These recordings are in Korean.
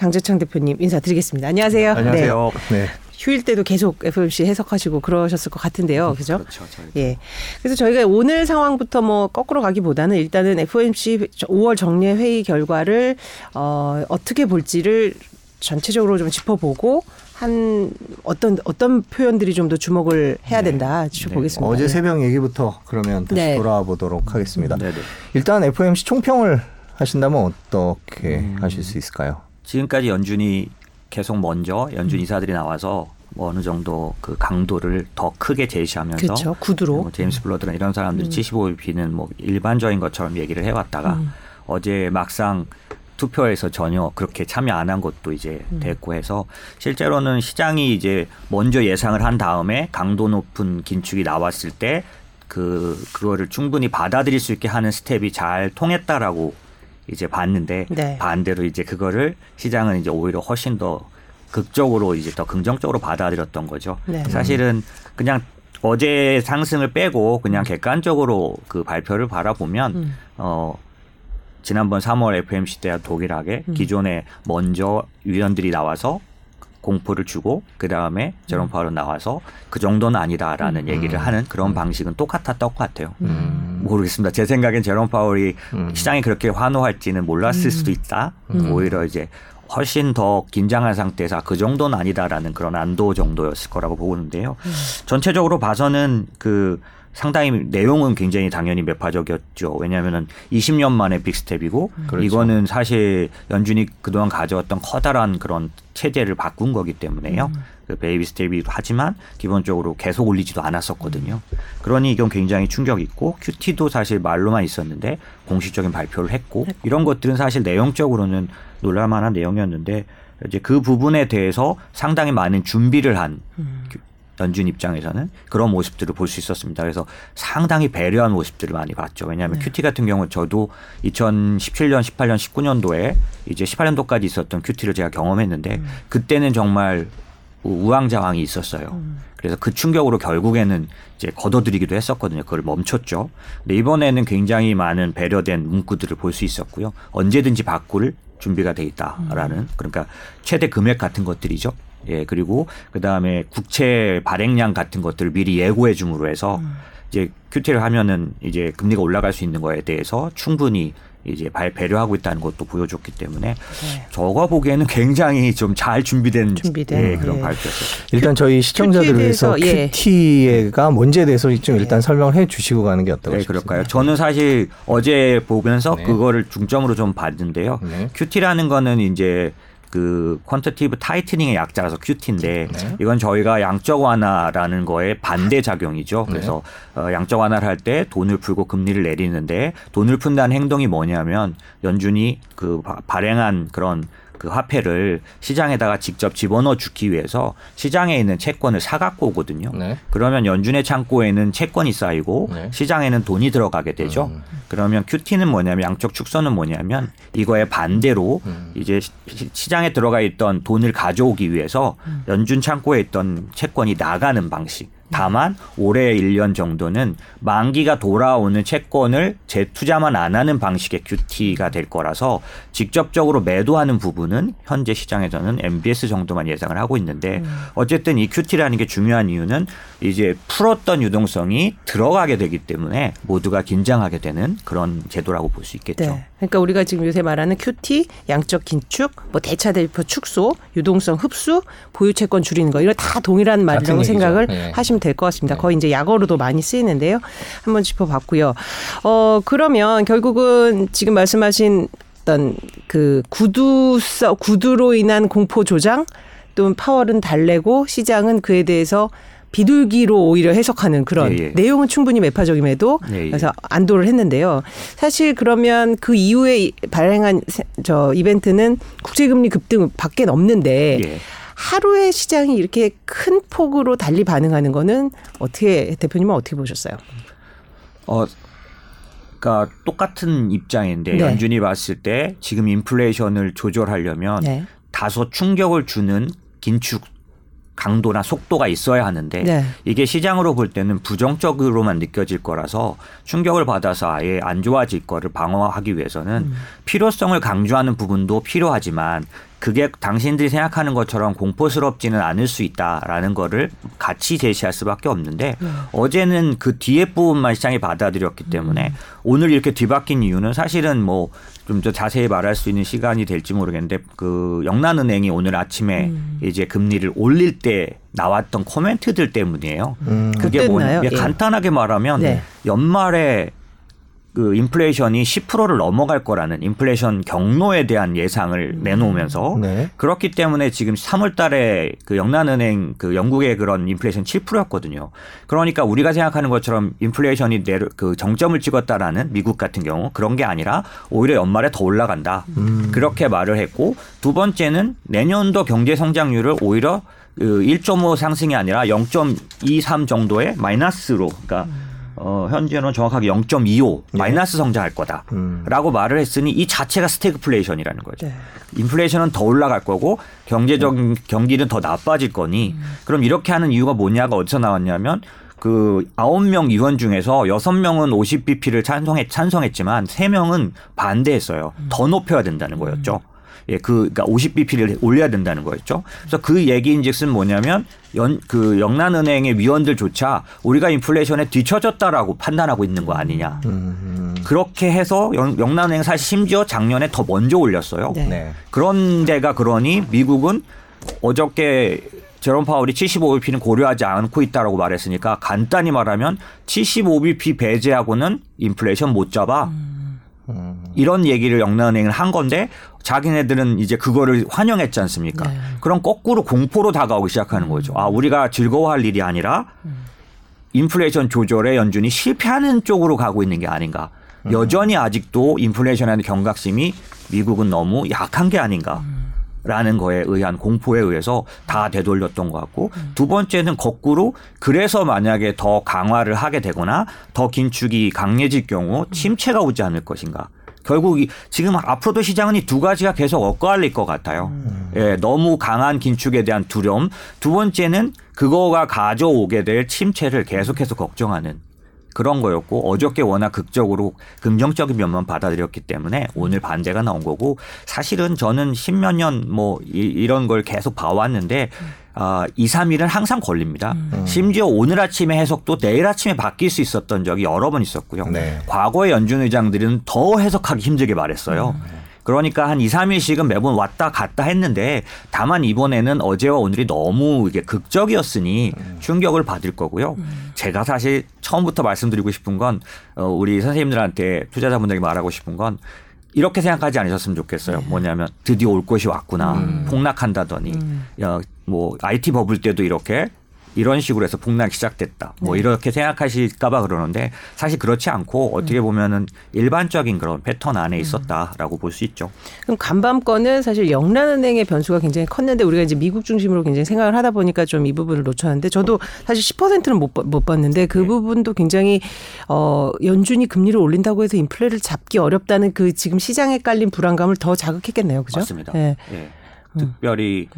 장재창 대표님 인사드리겠습니다. 안녕하세요. 안녕하세요. 네. 휴일 때도 계속 FMC 해석하시고 그러셨을 것 같은데요. 그죠? 그렇죠. 예. 그래서 저희가 오늘 상황부터 뭐 거꾸로 가기보다는 일단은 FOMC 5월 정례 회의 결과를 어, 어떻게 볼지를 전체적으로 좀 짚어보고 한 어떤 어떤 표현들이 좀 더 주목을 해야 된다 짚어보겠습니다. 네. 어제 새벽 얘기부터 그러면 다시 네. 돌아와 보도록 하겠습니다. 네네. 일단 FOMC 총평을 하신다면 어떻게 음. 하실 수 있을까요? 지금까지 연준이 계속 먼저 연준 이사들이 나와서 뭐 어느 정도 그 강도를 더 크게 제시하면서 그렇죠. 구두로. 뭐 제임스 블러드나 이런 사람들이 75bp는 뭐 일반적인 것처럼 얘기를 해왔다가 음. 어제 막상 투표에서 전혀 그렇게 참여 안 한 것도 이제 음. 됐고 해서 실제로는 시장이 이제 먼저 예상을 한 다음에 강도 높은 긴축이 나왔을 때 그 그거를 충분히 받아들일 수 있게 하는 스텝이 잘 통했다라고 이제 봤는데 네. 반대로 이제 그거를 시장은 이제 오히려 훨씬 더 극적으로 이제 더 긍정적으로 받아들였던 거죠. 네. 사실은 그냥 어제 상승을 빼고 그냥 객관적으로 그 발표를 바라보면 음. 어 지난번 3월 FMC 때 독일하게 음. 기존에 먼저 위원들이 나와서 공포를 주고 그 다음에 제롬 파월은 나와서 그 정도는 아니다라는 얘기를 하는 그런 방식은 똑같았던 것 같아요. 음. 모르겠습니다. 제 생각엔 제롬 파월이 음. 시장이 그렇게 환호할지는 몰랐을 수도 있다. 음. 오히려 이제 훨씬 더 긴장한 상태에서 아, 그 정도는 아니다라는 그런 안도 정도였을 거라고 보는데요. 전체적으로 봐서는 그 상당히 내용은 굉장히 당연히 매파적이었죠. 왜냐하면은 20년 만에 빅스텝이고 그렇죠. 이거는 사실 연준이 그동안 가져왔던 커다란 그런 체제를 바꾼 거기 때문에요. 그 baby step이기도 하지만 기본적으로 계속 올리지도 않았었거든요. 그러니 이건 굉장히 충격이 있고 QT도 사실 말로만 있었는데 공식적인 발표를 했고 이런 것들은 사실 내용적으로는 놀랄만한 내용이었는데 이제 그 부분에 대해서 상당히 많은 준비를 한 큐- 연준 입장에서는 그런 모습들을 볼 수 있었습니다. 그래서 상당히 배려한 모습들을 많이 봤죠. 왜냐하면 QT 같은 경우는 저도 2017년, 18년, 19년도에 이제 18년도까지 있었던 큐티를 제가 경험했는데 그때는 정말 우왕좌왕이 있었어요. 그래서 그 충격으로 결국에는 이제 걷어들이기도 했었거든요. 그걸 멈췄죠. 근데 이번에는 굉장히 많은 배려된 문구들을 볼 수 있었고요. 언제든지 바꿀 준비가 돼 있다라는 그러니까 최대 금액 같은 것들이죠. 예, 그리고 그 다음에 국채 발행량 같은 것들을 미리 예고해 줌으로 해서 이제 큐티를 하면은 이제 금리가 올라갈 수 있는 거에 대해서 충분히 이제 발 배려하고 있다는 것도 보여줬기 때문에 네. 저가 보기에는 굉장히 좀 잘 준비된, 준비된, 예, 그런 예. 발표였어요. 일단 저희 시청자들을 위해서 대해서, 예. QT가 뭔지에 대해서 좀 일단 설명해 주시고 가는 게 어떨까 네. 그럴까요? 저는 사실 어제 보면서 네. 그거를 중점으로 좀 봤는데요. 네. QT라는 거는 이제 그 quantitative tightening의 약자라서 QT인데 네. 이건 저희가 양적 완화라는 거에 반대 작용이죠. 네. 그래서 어, 양적 완화를 할 때 돈을 풀고 금리를 내리는데 돈을 푼다는 행동이 뭐냐면 연준이 그 바- 발행한 그런 그 화폐를 시장에다가 직접 집어넣어 주기 위해서 시장에 있는 채권을 사갖고 오거든요. 네. 그러면 연준의 창고에는 채권이 쌓이고 네. 시장에는 돈이 들어가게 되죠. 음. 그러면 QT는 뭐냐면 양적 축소는 뭐냐면 이거에 반대로 음. 이제 시- 시장에 들어가 있던 돈을 가져오기 위해서 연준 창고에 있던 채권이 나가는 방식. 다만 올해 1년 정도는 만기가 돌아오는 채권을 재투자만 안 하는 방식의 QT가 될 거라서 직접적으로 매도하는 부분은 현재 시장에서는 MBS 정도만 예상을 하고 있는데 어쨌든 이 QT라는 게 중요한 이유는 이제 풀었던 유동성이 들어가게 되기 때문에 모두가 긴장하게 되는 그런 제도라고 볼 수 있겠죠. 네. 그러니까 우리가 지금 요새 말하는 QT, 양적 긴축, 뭐 대차 대표 축소, 유동성 흡수, 보유 채권 줄이는 거 이거 다 동일한 말이라고. 생각을 네. 하시면 될 것 같습니다. 네. 거의 이제 약어로도 많이 쓰이는데요. 한번 짚어봤고요. 어 그러면 결국은 지금 말씀하신 어떤 그 구두 써 구두로 인한 공포 조장 또 파월은 달래고 시장은 그에 대해서 비둘기로 오히려 해석하는 그런 예, 예. 내용은 충분히 매파적임에도 예, 예. 그래서 안도를 했는데요. 사실 그러면 그 이후에 이- 발행한 세- 저 이벤트는 국제금리 급등 밖에 없는데 예. 하루에 시장이 이렇게 큰 폭으로 달리 반응하는 거는 어떻게 대표님은 어떻게 보셨어요? 어, 그러니까 똑같은 입장인데 네. 연준이 봤을 때 지금 인플레이션을 조절하려면 네. 다소 충격을 주는 긴축 강도나 속도가 있어야 하는데 네. 이게 시장으로 볼 때는 부정적으로만 느껴질 거라서 충격을 받아서 아예 안 좋아질 거를 방어하기 위해서는 음. 필요성을 강조하는 부분도 필요하지만 그게 당신들이 생각하는 것처럼 공포스럽지는 않을 수 있다라는 거를 같이 제시할 수밖에 없는데 어제는 그 뒤에 부분만 시장이 받아들였기 때문에 오늘 이렇게 뒤바뀐 이유는 사실은 뭐 좀 더 자세히 말할 수 있는 시간이 될지 모르겠는데 그 영란은행이 오늘 아침에 이제 금리를 올릴 때 나왔던 코멘트들 때문이에요. 음. 그게 뭐냐? 예. 간단하게 말하면 네. 연말에 그 인플레이션이 10%를 넘어갈 거라는 인플레이션 경로에 대한 예상을 내놓으면서 네. 그렇기 때문에 지금 3월 달에 그 영란은행 그 영국의 그런 인플레이션 7%였거든요. 그러니까 우리가 생각하는 것처럼 인플레이션이 내려 그 정점을 찍었다라는 미국 같은 경우 그런 게 아니라 오히려 연말에 더 올라간다. 그렇게 말을 했고 두 번째는 내년도 경제 성장률을 오히려 그1.5 상승이 아니라 0.23 정도의 마이너스로 그러니까 어, 현재는 정확하게 0.25 마이너스 성장할 거다라고 말을 했으니 이 자체가 스태그플레이션이라는 거죠. 네. 인플레이션은 더 올라갈 거고 경제적 경기는 더 나빠질 거니 그럼 이렇게 하는 이유가 뭐냐가 어디서 나왔냐면 그 아홉 명 의원 중에서 여섯 명은 50bp를 찬성했 찬성했지만 세 명은 반대했어요. 더 높여야 된다는 거였죠. 예, 그, 그니까 50bp를 올려야 된다는 거였죠. 그래서 그 얘기인즉슨 뭐냐면 연, 그 영란은행의 위원들조차 우리가 인플레이션에 뒤처졌다라고 판단하고 있는 거 아니냐. 음. 그렇게 해서 영, 영란은행 사실 심지어 작년에 더 먼저 올렸어요. 네. 네. 그런 데가 그러니 미국은 어저께 제롬 파월이 75bp는 고려하지 않고 있다라고 말했으니까 간단히 말하면 75bp 배제하고는 인플레이션 못 잡아. 이런 얘기를 영란은행을 한 건데 자기네들은 이제 그거를 환영했지 않습니까? 네. 그럼 거꾸로 공포로 다가오기 시작하는 거죠. 아, 우리가 즐거워할 일이 아니라 인플레이션 조절에 연준이 실패하는 쪽으로 가고 있는 게 아닌가. 여전히 아직도 인플레이션에 대한 경각심이 미국은 너무 약한 게 아닌가. 라는 거에 의한 공포에 의해서 다 되돌렸던 것 같고 두 번째는 거꾸로 그래서 만약에 더 강화를 하게 되거나 더 긴축이 강해질 경우 침체가 오지 않을 것인가 결국 이- 지금 앞으로도 시장은 이 두 가지가 계속 엇갈릴 것 같아요. 예, 너무 강한 긴축에 대한 두려움. 두 번째는 그거가 가져오게 될 침체를 계속해서 걱정하는 그런 거였고 어저께 워낙 극적으로 긍정적인 면만 받아들였기 때문에 오늘 반대가 나온 거고 사실은 저는 십몇 년 뭐 이런 걸 계속 봐왔는데 아, 2, 3일은 항상 걸립니다. 심지어 오늘 아침에 해석도 내일 아침에 바뀔 수 있었던 적이 여러 번 있었고요. 네. 과거의 연준 의장들은 더 해석하기 힘들게 말했어요. 그러니까 한 2, 3일씩은 매번 왔다 갔다 했는데 다만 이번에는 어제와 오늘이 너무 이게 극적이었으니 충격을 받을 거고요. 제가 사실 처음부터 말씀드리고 싶은 건 어, 우리 선생님들한테 투자자분들에게 말하고 싶은 건 이렇게 생각하지 않으셨으면 좋겠어요. 뭐냐면 드디어 올 것이 왔구나. 폭락한다더니 야, 뭐 IT 버블 때도 이렇게 이런 식으로 해서 폭락이 시작됐다. 뭐 이렇게 생각하실까봐 그러는데 사실 그렇지 않고 어떻게 보면은 일반적인 그런 패턴 안에 있었다라고 볼 수 있죠. 그럼 간밤권은 사실 영란은행의 변수가 굉장히 컸는데 우리가 이제 미국 중심으로 굉장히 생각을 하다 보니까 좀 이 부분을 놓쳤는데 저도 사실 10%는 못, 봐- 못 봤는데 그 네. 부분도 굉장히 어 연준이 금리를 올린다고 해서 인플레를 잡기 어렵다는 그 지금 시장에 깔린 불안감을 더 자극했겠네요. 그죠? 맞습니다. 네. 예. 특별히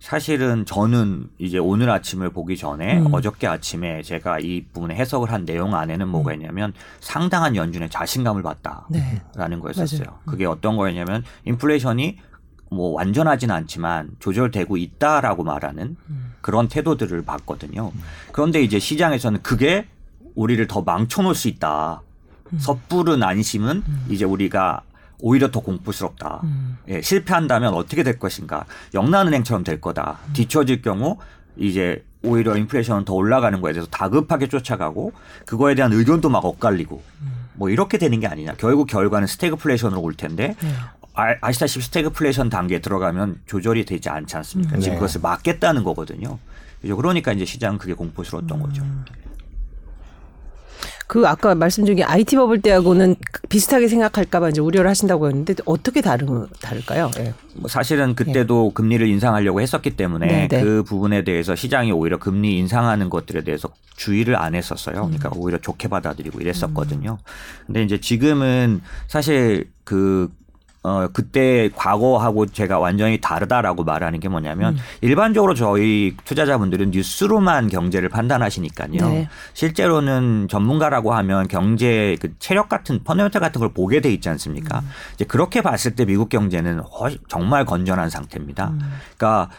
사실은 저는 이제 오늘 아침을 보기 전에 음. 어저께 아침에 제가 이 부분에 해석을 한 내용 안에는 뭐가 있냐면 상당한 연준의 자신감을 봤다라는 네. 거였었어요. 맞아요. 그게 어떤 거였냐면 인플레이션이 뭐 완전하진 않지만 조절되고 있다라고 말하는 그런 태도들을 봤거든요. 그런데 이제 시장에서는 그게 우리를 더 망쳐놓을 수 있다. 섣부른 안심은 이제 우리가 오히려 더 공포스럽다. 예, 실패한다면 어떻게 될 것인가. 영란은행처럼 될 거다. 뒤처질 경우 이제 오히려 인플레이션은 더 올라가는 거에 대해서 다급하게 쫓아가고 그거에 대한 의견도 막 엇갈리고 뭐 이렇게 되는 게 아니냐. 결국 결과는 스태그플레이션으로 올 텐데 아, 아시다시피 스태그플레이션 단계에 들어가면 조절이 되지 않지 않습니까? 지금 네. 그것을 막겠다는 거거든요. 그러니까 이제 시장은 그게 공포스러웠던 거죠. 그 아까 말씀드린 게 IT 버블 때하고는 비슷하게 생각할까봐 이제 우려를 하신다고 했는데 어떻게 다른 다를까요? 예. 뭐 사실은 그때도 금리를 인상하려고 했었기 때문에 네, 네. 그 부분에 대해서 시장이 오히려 금리 인상하는 것들에 대해서 주의를 안 했었어요. 음. 그러니까 오히려 좋게 받아들이고 이랬었거든요. 근데 이제 지금은 사실 그 어 그때 과거하고 제가 완전히 다르다라고 말하는 게 뭐냐면 일반적으로 저희 투자자분들은 뉴스로만 경제를 판단하시니까요. 네. 실제로는 전문가라고 하면 경제 그 체력 같은 펀더멘탈 같은 걸 보게 돼 있지 않습니까? 이제 그렇게 봤을 때 미국 경제는 훨- 정말 건전한 상태입니다. 그러니까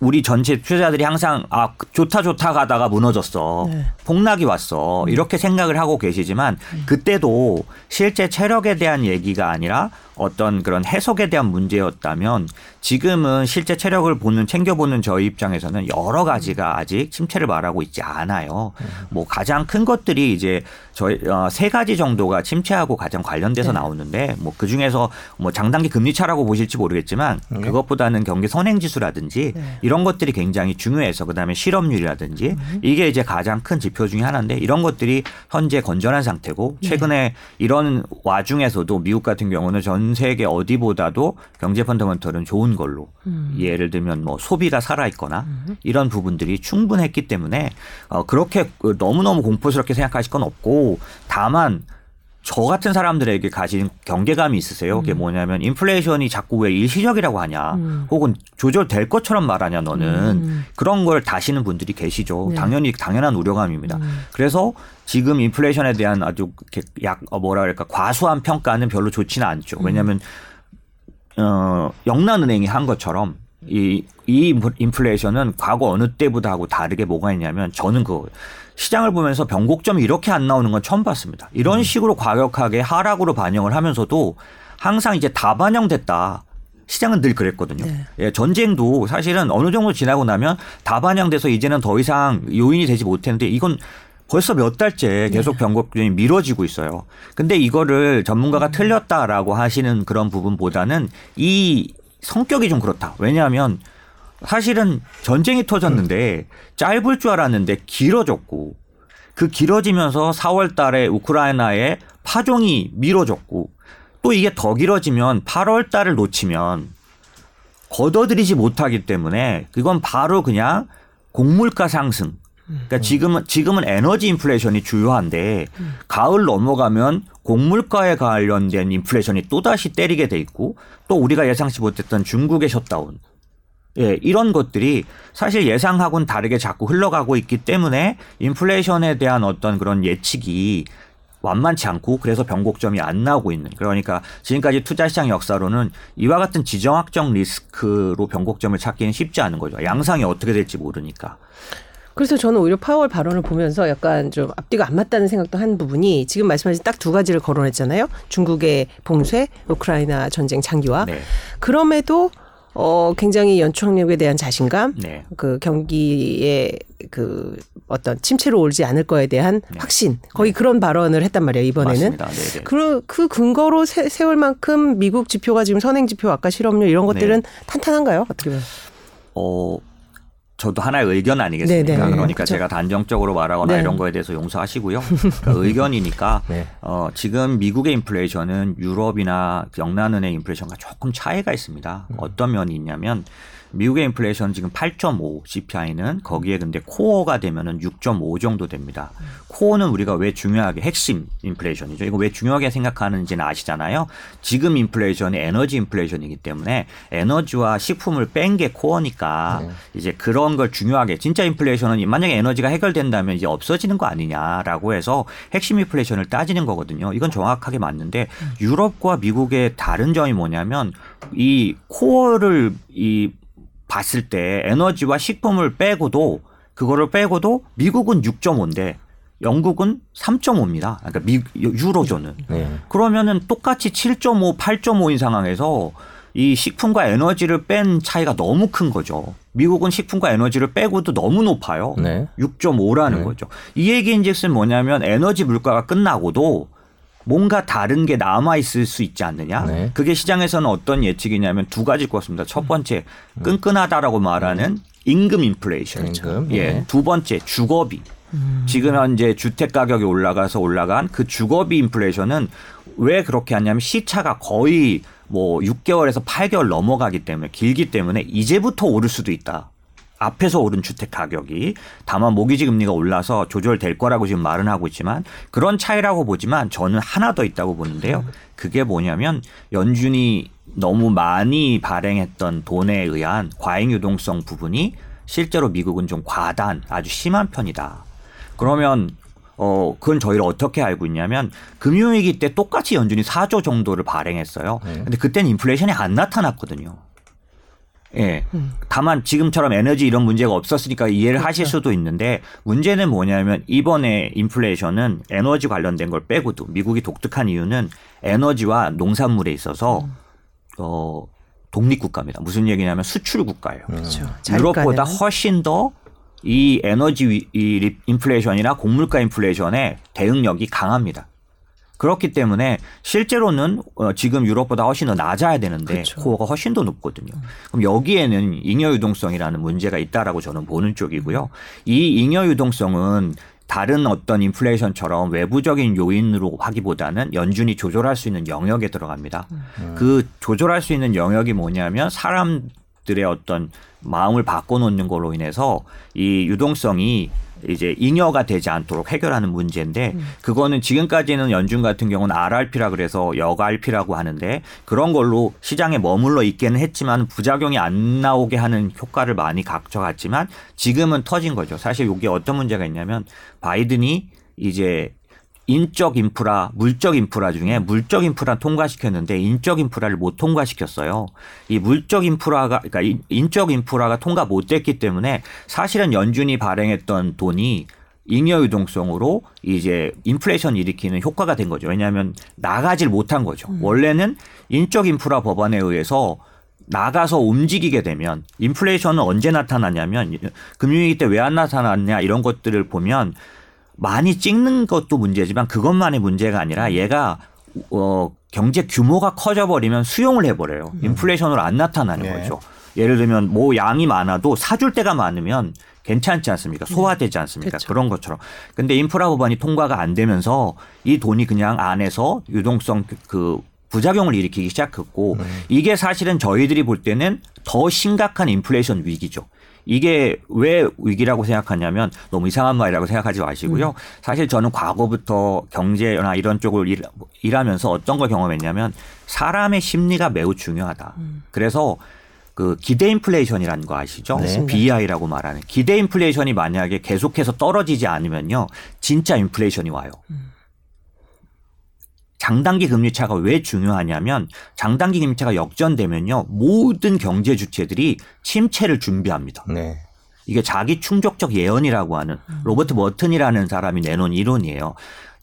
우리 전체 투자자들이 항상 아 좋다 좋다 가다가 무너졌어 네. 폭락이 왔어 이렇게 생각을 하고 계시지만 그때도 실제 체력에 대한 얘기가 아니라 어떤 그런 해석에 대한 문제였다면 지금은 실제 체력을 보는 챙겨보는 저희 입장에서는 여러 가지가 아직 침체를 말하고 있지 않아요. 뭐 가장 큰 것들이 이제 저희 어, 세 가지 정도가 침체하고 가장 관련돼서 네. 나오는데 뭐 그 중에서 뭐 장단기 금리 차라고 보실지 모르겠지만 그것보다는 경기 선행 지수라든지 네. 이런 것들이 굉장히 중요해서 그다음에 실업률이라든지 이게 이제 가장 큰 지표 중에 하나인데 이런 것들이 현재 건전한 상태고 최근에 이런 와중에서도 미국 같은 경우는 전 세계 어디보다도 경제 펀더멘털은 좋은 걸로. 예를 들면 뭐 소비가 살아 있거나 이런 부분들이 충분했기 때문에 어 그렇게 너무너무 공포스럽게 생각하실 건 없고 다만 저 같은 사람들에게 가진 경계감이 있으세요. 그게 뭐냐면 인플레이션이 자꾸 왜 일시적이라고 하냐, 혹은 조절될 것처럼 말하냐, 너는 그런 걸 다시는 분들이 계시죠. 네. 당연히 당연한 우려감입니다. 그래서 지금 인플레이션에 대한 아주 약 어, 뭐라 그럴까 과수한 평가는 별로 좋지는 않죠. 왜냐하면 어, 영란은행이 한 것처럼 이, 이 인플- 인플레이션은 과거 어느 때보다 하고 다르게 뭐가 있냐면 저는 그 시장을 보면서 변곡점이 이렇게 안 나오는 건 처음 봤습니다. 이런 식으로 과격하게 하락으로 반영을 하면서도 항상 이제 다 반영됐다. 시장은 늘 그랬거든요. 네. 예, 전쟁도 사실은 어느 정도 지나고 나면 다 반영돼서 이제는 더 이상 요인이 되지 못했는데 이건 벌써 몇 달째 계속 변곡점이 미뤄지고 있어요. 근데 이거를 전문가가 틀렸다라고 하시는 그런 부분보다는 이 성격이 좀 그렇다. 왜냐하면 사실은 전쟁이 터졌는데 짧을 줄 알았는데 길어졌고 그 길어지면서 4월 달에 우크라이나에 파종이 미뤄졌고 또 이게 더 길어지면 8월 달을 놓치면 걷어들이지 못하기 때문에 그건 바로 그냥 곡물가 상승. 그러니까 지금은 지금은 에너지 인플레이션이 주요한데 가을 넘어가면 곡물가에 관련된 인플레이션이 또 다시 때리게 돼 있고 또 우리가 예상치 못했던 중국의 셧다운. 예, 이런 것들이 사실 예상하고는 다르게 자꾸 흘러가고 있기 때문에 인플레이션에 대한 어떤 그런 예측이 완만치 않고 그래서 변곡점이 안 나오고 있는 그러니까 지금까지 투자 시장 역사로는 이와 같은 지정학적 리스크로 변곡점을 찾기는 쉽지 않은 거죠. 양상이 어떻게 될지 모르니까. 그래서 저는 오히려 파월 발언을 보면서 약간 좀 앞뒤가 안 맞다는 생각도 한 부분이 지금 말씀하신 딱 두 가지를 거론했잖아요. 중국의 봉쇄, 우크라이나 전쟁 장기화. 네. 그럼에도 어 굉장히 연착륙에 대한 자신감, 네. 그 경기의 그 어떤 침체로 올지 않을 거에 대한 확신, 거의 그런 발언을 했단 말이에요 이번에는. 네, 네. 그, 그 근거로 세, 세울 만큼 미국 지표가 지금 선행 지표 아까 실업률 이런 것들은 네. 탄탄한가요? 어떻게 보면? 어, 저도 하나의 의견 아니겠습니까? 네, 네. 그러니까 그렇죠. 제가 단정적으로 말하거나 네. 이런 거에 대해서 용서하시고요. 그러니까 의견이니까 네. 어, 지금 미국의 인플레이션은 유럽이나 영란은행 인플레이션과 조금 차이가 있습니다. 어떤 면이 있냐면 미국의 인플레이션 지금 8.5 CPI는 거기에 근데 코어가 되면은 6.5 정도 됩니다. 코어는 우리가 왜 중요하게 핵심 인플레이션이죠. 이거 왜 중요하게 생각하는지는 아시잖아요. 지금 인플레이션이 에너지 인플레이션이기 때문에 에너지와 식품을 뺀 게 코어니까 이제 그런 걸 중요하게 진짜 인플레이션은 만약에 에너지가 해결된다면 이제 없어지는 거 아니냐라고 해서 핵심 인플레이션을 따지는 거거든요. 이건 정확하게 맞는데 유럽과 미국의 다른 점이 뭐냐면 이 코어를 이 봤을 때 에너지와 식품을 빼고도 그거를 빼고도 미국은 6.5인데 영국은 3.5입니다. 그러니까 미, 유로존은. 네. 그러면은 똑같이 7.5, 8.5인 상황에서 이 식품과 에너지를 뺀 차이가 너무 큰 거죠. 미국은 식품과 에너지를 빼고도 너무 높아요. 네. 6.5라는 네. 거죠. 이 얘기인즉슨 뭐냐면 에너지 물가가 끝나고도 뭔가 다른 게 남아 있을 수 있지 않느냐. 네. 그게 시장에서는 어떤 예측이냐면 두 가지일 것 같습니다. 첫 번째 끈끈하다라고 말하는 임금 인플레이션. 임금, 예. 네. 두 번째 주거비. 지금 현재 주택 가격이 올라가서 올라간 그 주거비 인플레이션은 왜 그렇게 하냐면 시차가 거의 뭐 6개월에서 8개월 넘어가기 때문에 길기 때문에 이제부터 오를 수도 있다. 앞에서 오른 주택 가격이 다만 모기지 금리가 올라서 조절될 거라고 지금 말은 하고 있지만 그런 차이라고 보지만 저는 하나 더 있다고 보는데요. 그게 뭐냐면 연준이 너무 많이 발행했던 돈에 의한 과잉 유동성 부분이 실제로 미국은 좀 과단 아주 심한 편이다. 그러면 어, 그건 저희를 어떻게 알고 있냐면 금융위기 때 똑같이 연준이 4조 정도를 발행했어요. 근데 그때는 인플레이션이 안 나타났거든요. 예. 다만 지금처럼 에너지 이런 문제가 없었으니까 이해를 하실 수도 있는데 문제는 뭐냐면 이번에 인플레이션은 에너지 관련된 걸 빼고도 미국이 독특한 이유는 에너지와 농산물에 있어서 어 독립 국가입니다. 무슨 얘기냐면 수출 국가예요. 그렇죠. 유럽보다 자기가는. 훨씬 더 이 에너지 위- 이 리- 인플레이션이나 곡물가 인플레이션의 대응력이 강합니다. 그렇기 때문에 실제로는 어, 지금 유럽보다 훨씬 더 낮아야 되는데 그렇죠. 코어가 훨씬 더 높거든요. 그럼 여기에는 잉여 유동성이라는 문제가 있다라고 저는 보는 쪽이고요. 이 잉여 유동성은 다른 어떤 인플레이션처럼 외부적인 요인으로 하기보다는 연준이 조절할 수 있는 영역에 들어갑니다. 그 조절할 수 있는 영역이 뭐냐면 사람들의 어떤 마음을 바꿔놓는 걸로 인해서 이 유동성이 이제 잉여가 되지 않도록 해결하는 문제인데 그거는 지금까지는 연준 같은 경우는 RRP라 그래서 역RP라고 하는데 그런 걸로 시장에 머물러 있기는 했지만 부작용이 안 나오게 하는 효과를 많이 가져갔지만 지금은 터진 거죠. 사실 이게 어떤 문제가 있냐면 바이든이 이제 인적 인프라, 물적 인프라 중에 물적 인프라 통과시켰는데 인적 인프라를 못 통과시켰어요. 이 물적 인프라가 그러니까 인- 인적 인프라가 통과 못 됐기 때문에 사실은 연준이 발행했던 돈이 잉여 유동성으로 이제 인플레이션 일으키는 효과가 된 거죠. 왜냐하면 나가질 못한 거죠. 원래는 인적 인프라 법안에 의해서 나가서 움직이게 되면 인플레이션은 언제 나타나냐면 금융위기 때 왜 안 나타났냐 이런 것들을 보면 많이 찍는 것도 문제지만 그것만의 문제가 아니라 얘가 어 경제 규모가 커져 버리면 수용을 해 버려요. 인플레이션으로 안 나타나는 네. 거죠. 예를 들면 뭐 양이 많아도 사줄 때가 많으면 괜찮지 않습니까? 소화되지 않습니까? 그렇죠. 그런 것처럼. 근데 인프라 법안이 통과가 안 되면서 이 돈이 그냥 안에서 유동성 그- 그 부작용을 일으키기 시작했고 이게 사실은 저희들이 볼 때는 더 심각한 인플레이션 위기죠. 이게 왜 위기라고 생각하냐면 너무 이상한 말이라고 생각하지 마시고요. 사실 저는 과거부터 경제나 이런 쪽을 일, 일하면서 어떤 걸 경험했냐면 사람의 심리가 매우 중요하다. 그래서 그 기대 인플레이션이라는 거 아시죠? 네. BI라고 말하는 기대 인플레이션이 만약에 계속해서 떨어지지 않으면요, 진짜 인플레이션이 와요. 장단기 금리 차가 왜 중요하냐면 장단기 금리 차가 역전되면요 모든 경제 주체들이 침체를 준비합니다. 네. 이게 자기 충족적 예언이라고 하는 로버트 머튼이라는 사람이 내놓은 이론이에요.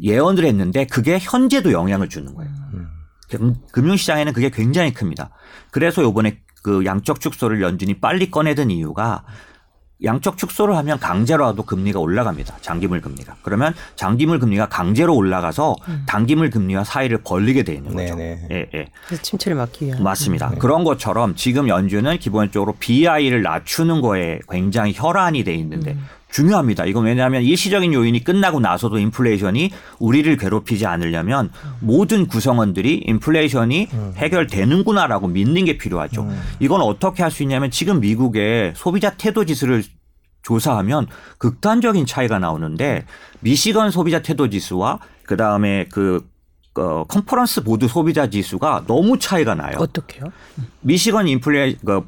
예언을 했는데 그게 현재도 영향을 주는 거예요. 금- 금융시장에는 그게 굉장히 큽니다. 그래서 요번에 그 양적 축소를 연준이 빨리 꺼내든 이유가 양적 축소를 하면 강제로라도 금리가 올라갑니다. 장기물 금리가. 그러면 장기물 금리가 강제로 올라가서 단기물 금리와 사이를 벌리게 돼 있는 거죠. 네네. 예, 예. 그래서 침체를 막기 위한. 맞습니다. 그런 것처럼 지금 연준은 기본적으로 BI를 낮추는 거에 굉장히 혈안이 돼 있는데 중요합니다. 이건 왜냐하면 일시적인 요인이 끝나고 나서도 인플레이션이 우리를 괴롭히지 않으려면 모든 구성원들이 인플레이션이 해결되는구나라고 믿는 게 필요하죠. 이건 어떻게 할 수 있냐면 지금 미국의 소비자 태도 지수를 조사하면 극단적인 차이가 나오는데 미시건 소비자 태도 지수와 그 다음에 그 어, 컨퍼런스 보드 소비자 지수가 너무 차이가 나요. 어떻게요? 미시건 인플레 그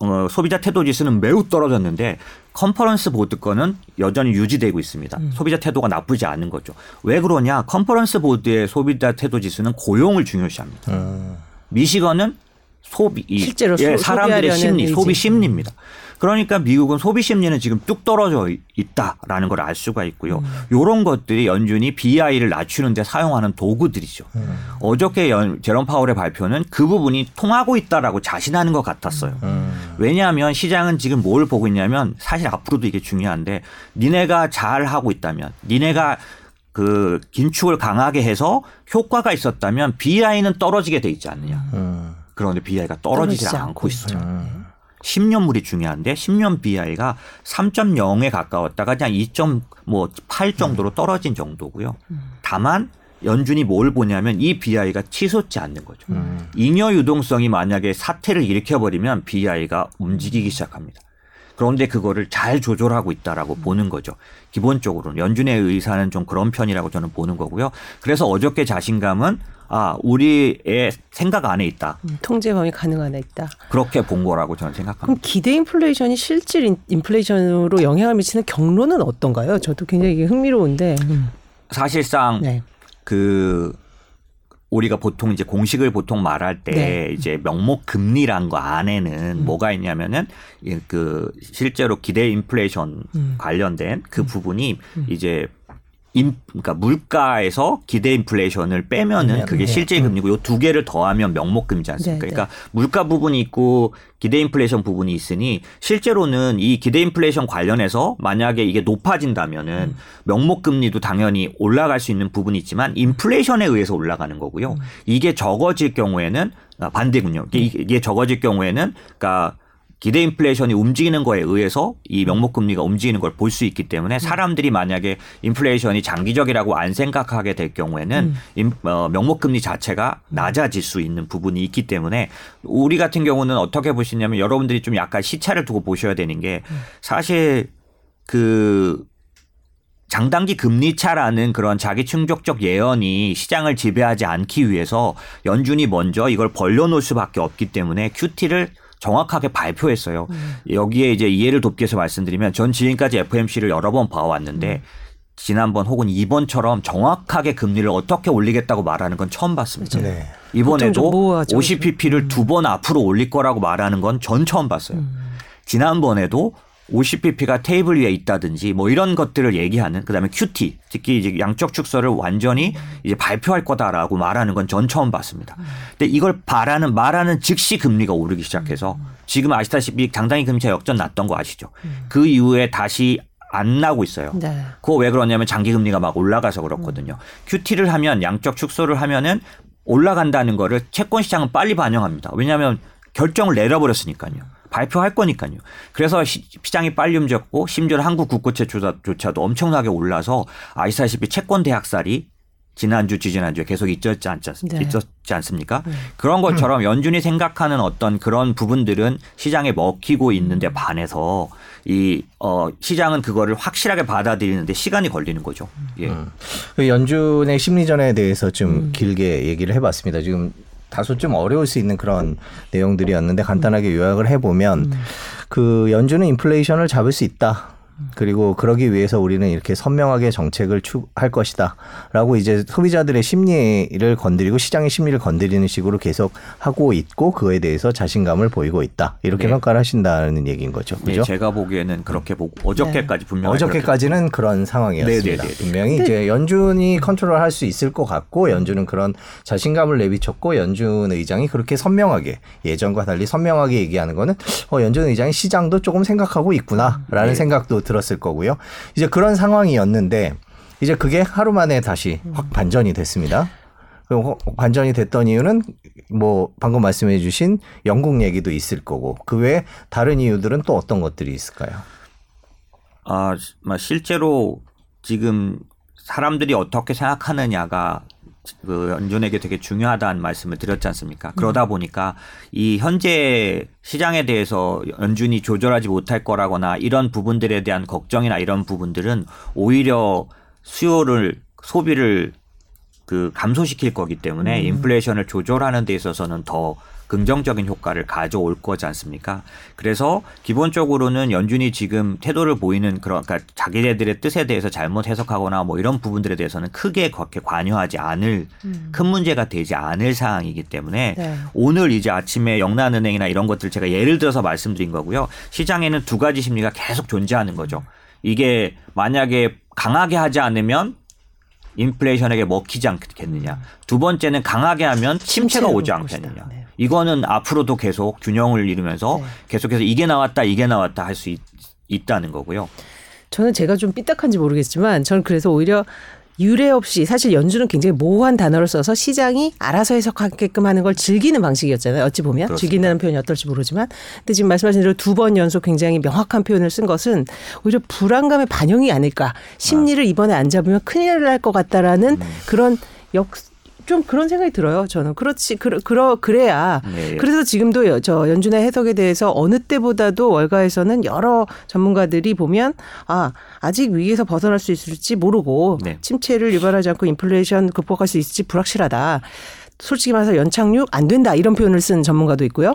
어, 소비자 태도 지수는 매우 떨어졌는데 컨퍼런스 보드 거는 여전히 유지되고 있습니다. 소비자 태도가 나쁘지 않은 거죠. 왜 그러냐? 컨퍼런스 보드의 소비자 태도 지수는 고용을 중요시합니다. 음. 미시건은 소비 이- 실제로 예, 소- 사람들의 심리, 의지. 소비 심리입니다. 그러니까 미국은 소비 심리는 지금 뚝 떨어져 있다라는 걸 알 수가 있고요. 이런 것들이 연준이 BI를 낮추는데 사용하는 도구들이죠. 어저께 연, 제롬 파월의 발표는 그 부분이 통하고 있다라고 자신하는 것 같았어요. 음. 왜냐하면 시장은 지금 뭘 보고 있냐면 사실 앞으로도 이게 중요한데 니네가 잘 하고 있다면 니네가 그 긴축을 강하게 해서 효과가 있었다면 BI는 떨어지게 돼 있지 않느냐. 음. 그런데 BI가 떨어지지 않고 않고 있어요. 음. 10년물이 중요한데 10년 BI가 3.0에 가까웠다가 그냥 2.8 정도로 떨어진 정도고요. 다만 연준이 뭘 보냐면 이 BI가 치솟지 않는 거죠. 음. 잉여 유동성이 만약에 사태를 일으켜버리면 BI가 움직이기 시작합니다. 그런데 그거를 잘 조절하고 있다라고 보는 거죠. 기본적으로는 연준의 의사는 좀 그런 편이라고 저는 보는 거고요. 그래서 어저께 자신감은 아 우리의 생각 안에 있다. 음, 통제 범위 가능한 애 있다. 그렇게 본 거라고 저는 생각합니다. 그럼 기대 인플레이션이 실질 인- 인플레이션으로 영향을 미치는 경로는 어떤가요? 저도 굉장히 흥미로운데. 음. 사실상 네. 그 우리가 보통 이제 공식을 보통 말할 때 네. 이제 명목 금리란 거 안에는 뭐가 있냐면은 이그 실제로 기대 인플레이션 음. 관련된 그 부분이 이제 인, 그러니까 물가에서 기대 인플레이션을 빼면은 그게 네. 실질 금리고 요 두 개를 더하면 명목 금리지 않습니까? 네, 네. 그러니까 물가 부분이 있고 기대 인플레이션 부분이 있으니 실제로는 이 기대 인플레이션 관련해서 만약에 이게 높아진다면은 음. 명목 금리도 당연히 올라갈 수 있는 부분이 있지만 인플레이션에 의해서 올라가는 거고요. 음. 이게 적어질 경우에는 아, 반대군요. 이게, 이게 적어질 경우에는 그러니까 기대 인플레이션이 움직이는 거에 의해서 이 명목 금리가 움직이는 걸 볼 수 있기 때문에 사람들이 만약에 인플레이션이 장기적이라고 안 생각하게 될 경우에는 인- 어, 명목 금리 자체가 낮아질 수 있는 부분이 있기 때문에 우리 같은 경우는 어떻게 보시냐면 여러분들이 좀 약간 시차를 두고 보셔야 되는 게 사실 그 장단기 금리 차라는 그런 자기 충격적 예언이 시장을 지배하지 않기 위해서 연준이 먼저 이걸 벌려놓을 수밖에 없기 때문에 QT를 정확하게 발표했어요. 여기에 이제 이해를 돕기 위해서 말씀드리면 전 지금까지 FMC를 여러 번 봐왔는데 지난번 혹은 이번처럼 정확하게 금리를 어떻게 올리겠다고 말하는 건 처음 봤습니다. 네. 이번에도 모호하죠. 50pp를 두 번 앞으로 올릴 거라고 말하는 건 전 처음 봤어요. 지난번에도 50pp가 테이블 위에 있다든지 뭐 이런 것들을 얘기하는 그다음에 QT 특히 이제 양적 축소를 완전히 이제 발표할 거다라고 말하는 건 전 처음 봤습니다. 근데 이걸 바라는 말하는 즉시 금리가 오르기 시작해서 지금 아시다시피 장단기 금리차 역전 났던 거 아시죠? 그 이후에 다시 안 나고 있어요. 네. 그거 왜 그러냐면 장기 금리가 막 올라가서 그렇거든요. QT를 하면 양적 축소를 하면은 올라간다는 거를 채권 시장은 빨리 반영합니다. 왜냐하면 결정을 내려버렸으니까요. 발표할 거니까요. 그래서 시, 장이 빨리 움직였고 심지어 한국 국고채조차도 엄청나게 올라서 아시다시피 채권 대학살이 지난주 지지난주에 계속 있었지, 않지, 않- 네. 있었지 않습니까? 그런 것처럼 연준이 생각하는 어떤 그런 부분들은 시장에 먹히고 있는데 반해서 이 어, 시장은 그거를 확실하게 받아들이는데 시간이 걸리는 거죠. 예. 그 연준의 심리전에 대해서 좀 길게 얘기를 해봤습니다. 지금 다소 좀 어려울 수 있는 그런 내용들이었는데 간단하게 요약을 해보면 그 연준은 인플레이션을 잡을 수 있다. 그리고 그러기 위해서 우리는 이렇게 선명하게 정책을 추할 것이다. 라고 이제 소비자들의 심리를 건드리고 시장의 심리를 건드리는 식으로 계속 하고 있고 그거에 대해서 자신감을 보이고 있다. 이렇게 네. 평가를 하신다는 얘기인 거죠. 예, 그죠? 제가 보기에는 그렇게 보고 어저께까지 분명히 어저께까지는 그런 상황이었습니다. 네네네. 분명히 이제 연준이 컨트롤 할 수 있을 것 같고 연준은 그런 자신감을 내비쳤고 연준 의장이 그렇게 선명하게 예전과 달리 선명하게 얘기하는 거는 어, 연준 의장이 시장도 조금 생각하고 있구나라는 네. 생각도 들었을 거고요. 이제 그런 상황이었는데 이제 그게 하루 만에 다시 확 반전이 됐습니다. 그리고 반전이 됐던 이유는 뭐 방금 말씀해 주신 영국 얘기도 있을 거고 그 외에 다른 이유들은 또 어떤 것들이 있을까요? 아, 마- 실제로 지금 사람들이 어떻게 생각하느냐가 그 연준에게 되게 중요하다는 말씀을 드렸지 않습니까? 그러다 보니까 이 현재 시장에 대해서 연준이 조절하지 못할 거라거나 이런 부분들에 대한 걱정이나 이런 부분들은 오히려 수요를 소비를 그 감소시킬 거기 때문에 인플레이션을 조절하는 데 있어서는 더 긍정적인 효과를 가져올 거지 않습니까? 그래서 기본적으로는 연준이 지금 태도를 보이는 그런 그러니까 자기네들의 뜻에 대해서 잘못 해석하거나 뭐 이런 부분들에 대해서는 크게 그렇게 관여하지 않을 큰 문제가 되지 않을 상황이기 때문에 네. 오늘 이제 아침에 영란은행이나 이런 것들 제가 예를 들어서 말씀드린 거고요. 시장에는 두 가지 심리가 계속 존재하는 거죠. 이게 만약에 강하게 하지 않으면 인플레이션에게 먹히지 않겠느냐. 두 번째는 강하게 하면 침체가 오지. 않겠느냐. 네. 이거는 앞으로도 계속 균형을 이루면서 네. 계속해서 이게 나왔다 이게 나왔다 할 수 있다는 거고요. 저는 제가 좀 삐딱한지 모르겠지만 저는 그래서 오히려 유례 없이 사실 연준은 굉장히 모호한 단어를 써서 시장이 알아서 해석하게끔 하는 걸 즐기는 방식이었잖아요. 어찌 보면 그렇습니다. 즐기는 표현이 어떨지 모르지만 근데 지금 말씀하신 대로 두 번 연속 굉장히 명확한 표현을 쓴 것은 오히려 불안감의 반영이 아닐까. 심리를 이번에 안 잡으면 큰일 날 것 같다라는 그런 역 좀 그런 생각이 들어요. 저는 그렇지 그러, 그러 그래야 네. 그래서 지금도 여- 저 연준의 해석에 대해서 어느 때보다도 월가에서는 여러 전문가들이 보면 아 아직 위기에서 벗어날 수 있을지 모르고 네. 침체를 유발하지 않고 인플레이션 극복할 수 있을지 불확실하다. 솔직히 말해서 연착륙 안 된다 이런 표현을 쓴 전문가도 있고요.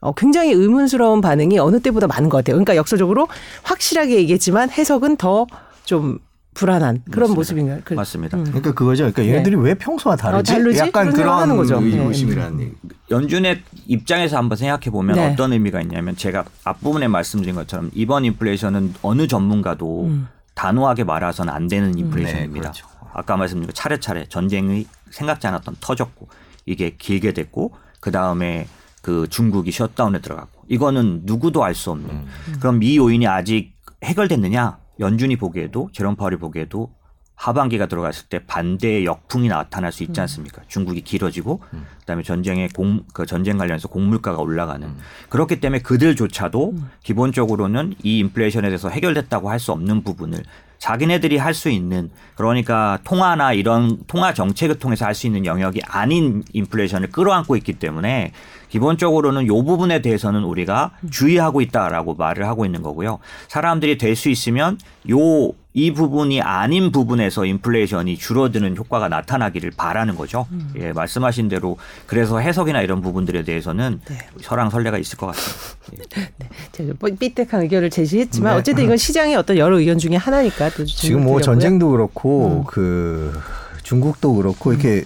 어, 굉장히 의문스러운 반응이 어느 때보다 많은 것 같아요. 그러니까 역사적으로 확실하게 얘기했지만 해석은 더좀 불안한 그런 맞습니다. 모습인가요? 그- 맞습니다. 그러니까 그거죠. 그러니까 얘네들이 왜 평소와 다르지? 어, 다르지? 약간 그런 거죠. 네. 의구심이라는 얘기. 연준의 입장에서 한번 생각해 보면 네. 어떤 의미가 있냐면 제가 앞부분에 말씀드린 것처럼 이번 인플레이션은 어느 전문가도 음. 단호하게 말아서는 안 되는 인플레이션입니다. 네, 그렇죠. 아까 말씀드린 것 차례차례 전쟁이 생각지 않았던 터졌고 이게 길게 됐고 그 다음에 그 중국이 셧다운에 들어갔고 이거는 누구도 알 수 없는 음. 그럼 이 요인이 아직 해결됐느냐 연준이 보기에도 제롬 파월이 보기에도 하반기가 들어갔을 때 반대의 역풍이 나타날 수 있지 않습니까? 중국이 길어지고 그다음에 전쟁의 공, 그 전쟁 관련해서 곡물가가 올라가는. 그렇기 때문에 그들조차도 기본적으로는 이 인플레이션에 대해서 해결됐다고 할 수 없는 부분을 자기네들이 할 수 있는 그러니까 통화나 이런 통화 정책을 통해서 할 수 있는 영역이 아닌 인플레이션을 끌어안고 있기 때문에 기본적으로는 요 부분에 대해서는 우리가 주의하고 있다라고 말을 하고 있는 거고요. 사람들이 될 수 있으면 요 이 부분이 아닌 부분에서 인플레이션이 줄어드는 효과가 나타나기를 바라는 거죠. 예, 말씀하신 대로 그래서 해석이나 이런 부분들에 대해서는 네. 설랑설레가 있을 것 같습니다. 예. 제가 좀 삐딱한 의견을 제시했지만 네. 어쨌든 이건 시장의 어떤 여러 의견 중에 하나니까 또 지금 뭐 질문드렸고요. 전쟁도 그렇고 음. 그 중국도 그렇고 이렇게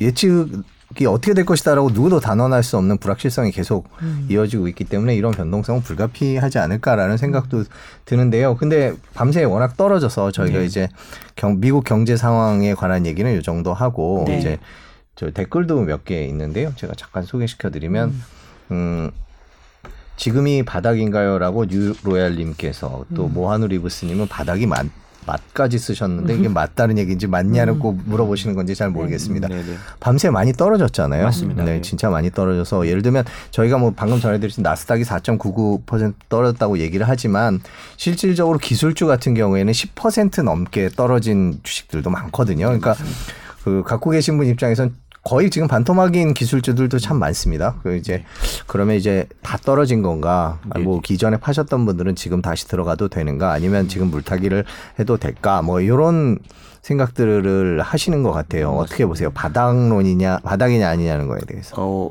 예측 이 어떻게 될 것이다라고 누구도 단언할 수 없는 불확실성이 계속 음. 이어지고 있기 때문에 이런 변동성은 불가피하지 않을까라는 생각도 드는데요. 근데 밤새 워낙 떨어져서 저희가 네. 이제 경, 미국 경제 상황에 관한 얘기는 이 정도 하고 네. 이제 저 댓글도 몇 개 있는데요. 제가 잠깐 소개시켜 드리면 음 지금이 바닥인가요라고 뉴로얄님께서 또 음. 모하누 리브스님은 바닥이 맞, 맞까지 쓰셨는데 이게 맞다는 얘기인지 맞냐고 꼭 물어보시는 건지 잘 모르겠습니다. 네, 네. 밤새 많이 떨어졌잖아요. 맞습니다. 네, 네. 진짜 많이 떨어져서 예를 들면 저희가 뭐 방금 전해드린 나스닥이 4.99% 떨어졌다고 얘기를 하지만 실질적으로 기술주 같은 경우에는 10% 넘게 떨어진 주식들도 많거든요. 그러니까 그 갖고 계신 분 입장에선 거의 지금 반토막인 기술주들도 참 많습니다. 그 이제 그러면 이제 다 떨어진 건가? 아, 뭐 기존에 파셨던 분들은 지금 다시 들어가도 되는가? 아니면 지금 물타기를 해도 될까? 뭐 이런 생각들을 하시는 것 같아요. 어떻게 보세요? 바닥론이냐, 바닥이냐 아니냐는 거에 대해서. 어,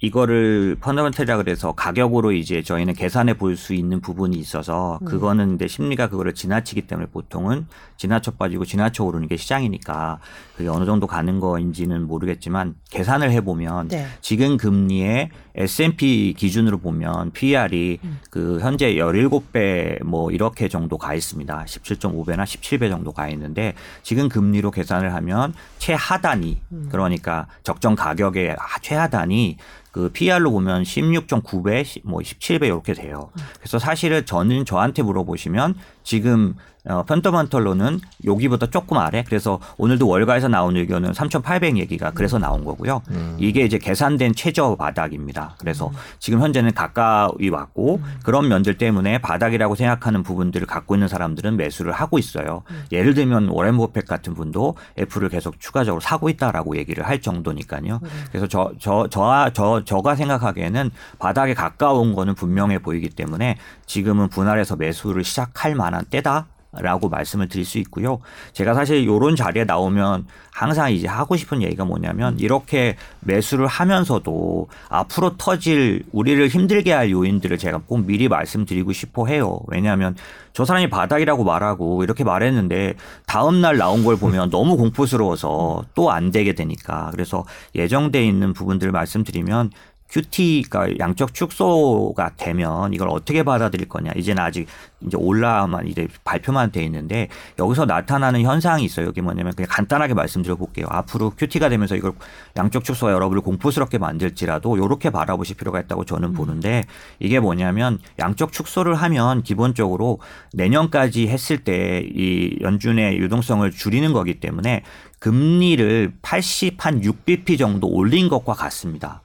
이거를 펀더멘털이라 그래서 가격으로 이제 저희는 계산해 볼 수 있는 부분이 있어서 그거는 근데 심리가 그거를 지나치기 때문에 보통은 지나쳐 빠지고 지나쳐 오르는 게 시장이니까 그게 어느 정도 가는 거인지는 모르겠지만 계산을 해 보면 네. 지금 금리의 S&P 기준으로 보면 PER이 그 현재 17배 뭐 이렇게 정도 가 있습니다. 17.5배나 17배 정도 가 있는데 지금 금리로 계산을 하면 최하단이 그러니까 적정 가격의 하- 최하단이 그 PR로 보면 16.9배, 뭐 17배 이렇게 돼요. 그래서 사실은 저는 저한테 물어보시면 지금 어, 펀더먼털로는 여기보다 조금 아래. 그래서 오늘도 월가에서 나온 의견은 3,800 얘기가 그래서 나온 거고요. 이게 이제 계산된 최저 바닥입니다. 그래서 지금 현재는 가까이 왔고 그런 면들 때문에 바닥이라고 생각하는 부분들을 갖고 있는 사람들은 매수를 하고 있어요. 예를 들면 워렌 버핏 같은 분도 애플을 계속 추가적으로 사고 있다라고 얘기를 할 정도니까요. 그래서 저, 저, 저, 저, 저 가 생각하기에는 바닥에 가까운 거는 분명해 보이기 때문에 지금은 분할해서 매수를 시작할 만한 때다. 라고 말씀을 드릴 수 있고요. 제가 사실 요런 자리에 나오면 항상 이제 하고 싶은 얘기가 뭐냐면 이렇게 매수를 하면서도 앞으로 터질 우리를 힘들게 할 요인들을 제가 꼭 미리 말씀드리고 싶어 해요. 왜냐하면 저 사람이 바닥이라고 말하고 이렇게 말했는데 다음 날 나온 걸 보면 너무 공포스러워서 또 안 되게 되니까 그래서 예정돼 있는 부분들을 말씀드리면 QT가 양적 축소가 되면 이걸 어떻게 받아들일 거냐. 이제는 아직 이제 올라만 이제 발표만 돼 있는데 여기서 나타나는 현상이 있어요. 여기 뭐냐면 그냥 간단하게 말씀드려 볼게요. 앞으로 QT가 되면서 이걸 양적 축소가 여러분을 공포스럽게 만들지라도 이렇게 바라보실 필요가 있다고 저는 보는데 이게 뭐냐면 양적 축소를 하면 기본적으로 내년까지 했을 때 이 연준의 유동성을 줄이는 거기 때문에 금리를 80 한 6bp 정도 올린 것과 같습니다.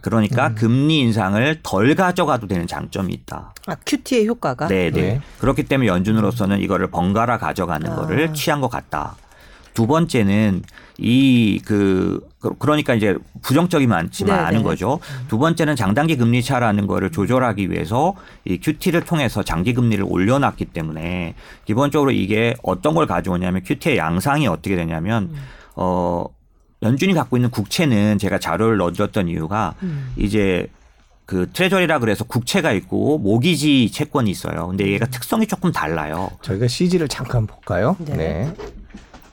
그러니까 금리 인상을 덜 가져가도 되는 장점이 있다. 아, 큐티의 효과가 네, 네. 네. 그렇기 때문에 연준으로서는 이거를 번갈아 가져가는 아. 거를 취한 것 같다. 두 번째는 이 그 그러니까 이제 부정적이 많지만 네, 않은 네. 거죠. 두 번째는 장단기 금리 차라는 거를 조절하기 위해서 이 QT를 통해서 장기 금리를 올려놨기 때문에 기본적으로 이게 어떤 걸 가져오냐면 QT의 양상이 어떻게 되냐면 어 연준이 갖고 있는 국채는 제가 자료를 넣어줬던 이유가 음. 이제 그 트레저리라 그래서 국채가 있고 모기지 채권이 있어요. 근데 얘가 특성이 조금 달라요. 저희가 CG를 잠깐 볼까요? 네. 네.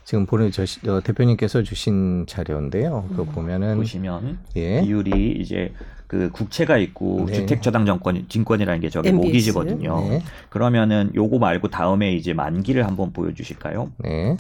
지금 보내 저 시- 어, 대표님께서 주신 자료인데요. 그거 음. 보면은 보시면 예. 비율이 이제 그 국채가 있고 네. 주택 저당 정권 증권이라는 게 저기 MBS. 모기지거든요. 네. 그러면은 요거 말고 다음에 이제 만기를 한번 보여 주실까요? 네.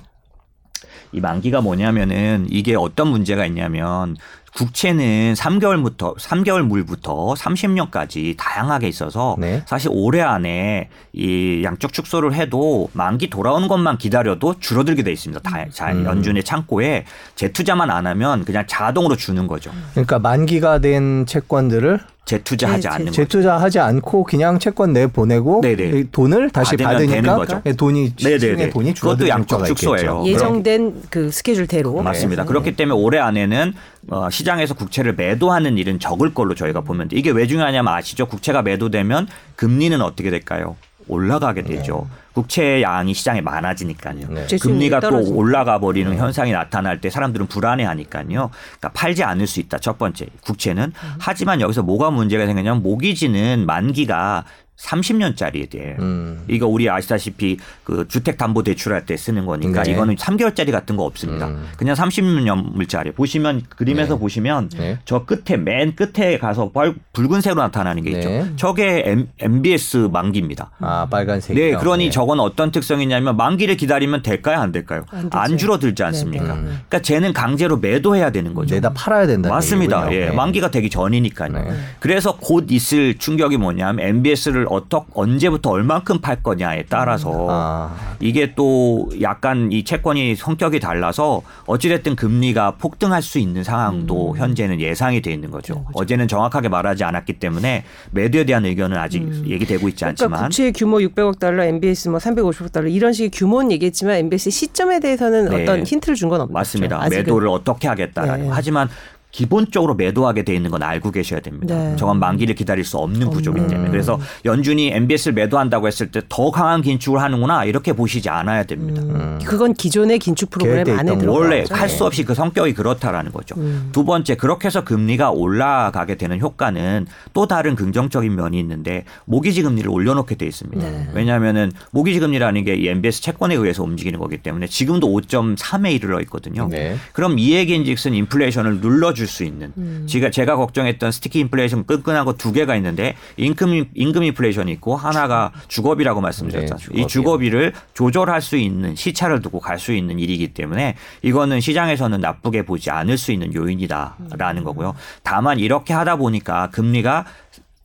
이 만기가 뭐냐면은 이게 어떤 문제가 있냐면 국채는 3개월부터 3개월 물부터 30년까지 다양하게 있어서 네. 사실 올해 안에 이 양적 축소를 해도 만기 돌아오는 것만 기다려도 줄어들게 돼 있습니다. 다, 자, 음. 연준의 창고에 재투자만 안 하면 그냥 자동으로 주는 거죠. 그러니까 만기가 된 채권들을 재투자하지 재- 않는 거죠. 재투자하지 않고 그냥 채권 내 보내고 네네. 이 돈을 다시 받으니까 거죠. 돈이 네네네. 시중에 돈이 그것도 줄어들 양적 축소예요. 있겠죠. 예정된 그 스케줄대로 맞습니다. 네. 그렇기 때문에 올해 안에는 어, 시장에서 국채를 매도하는 일은 적을 걸로 저희가 보면 돼. 이게 왜 중요하냐면 아시죠? 국채가 매도되면 금리는 어떻게 될까요? 올라가게 되죠. 국채 양이 시장에 많아지니까요. 네. 제 금리가 또. 올라가 버리는 현상이 나타날 때 사람들은 불안해하니까요. 그러니까 팔지 않을 수 있다. 첫 번째 국채는. 하지만 여기서 뭐가 문제가 생기냐면 모기지는 만기가 30년짜리에 음. 이거 우리 아시다시피 그 주택 담보 대출할 때 쓰는 거니까 네. 이거는 3개월짜리 같은 거 없습니다. 음. 그냥 30년 물짜리. 보시면 그림에서 네. 보시면 네. 저 끝에 맨 끝에 가서 빨, 붉은색으로 나타나는 게 있죠. 네. 저게 M, MBS 만기입니다. 아 빨간색이요. 네, 그러니 저건 어떤 특성이냐면 만기를 기다리면 될까요, 안 될까요? 안. 안 줄어들지 않습니까? 네, 네. 그러니까 쟤는 강제로 매도해야 되는 거죠. 내다 팔아야 된다. 맞습니다. 예, 만기가 되기 전이니까요. 네. 그래서 곧 있을 충격이 뭐냐면 MBS를 어떻 언제부터 얼만큼 팔 거냐에 따라서 아. 이게 또 약간 이 채권이 성격이 달라서 어찌됐든 금리가 폭등할 수 있는 상황도 현재는 예상이 돼 있는 거죠. 어제는 정확하게 말하지 않았기 때문에 매도에 대한 의견은 아직 얘기되고 있지 그러니까 않지만 국채 규모 600억 달러, MBS 뭐 350억 달러 이런 식의 규모는 얘기했지만 MBS 시점에 대해서는 네. 어떤 힌트를 준 건 없죠. 맞습니다. 아직은. 매도를 어떻게 하겠다라는 네. 거. 하지만 기본적으로 매도하게 돼 있는 건 알고 계셔야 됩니다. 네. 저건 만기를 기다릴 수 없는 구조이기 음. 때문에 그래서 연준이 MBS를 매도한다고 했을 때 더 강한 긴축을 하는구나 이렇게 보시지 않아야 됩니다. 음. 그건 기존의 긴축 프로그램 안에 들어 원래 할 수 없이 그 성격이 그렇다라는 거죠. 음. 두 번째 그렇게 해서 금리가 올라가게 되는 효과는 또 다른 긍정적인 면이 있는데 모기지 금리를 올려놓게 돼 있습니다. 네. 왜냐하면은 모기지 금리라는 게 이 MBS 채권에 의해서 움직이는 거기 때문에 지금도 5.3에 이르러 있거든요. 네. 그럼 이 얘기인즉슨 인플레이션을 눌러 줄 수 있는 음. 제가 제가 걱정했던 스티키 인플레이션 끈끈한 거두 개가 있는데 임금 임금 인플레이션이 있고 하나가 주거비라고 말씀드렸죠. 네, 주거비요. 이 주거비를 조절할 수 있는 시차를 두고 갈 수 있는 일이기 때문에 이거는 시장에서는 나쁘게 보지 않을 수 있는 요인이다라는 거고요. 다만 이렇게 하다 보니까 금리가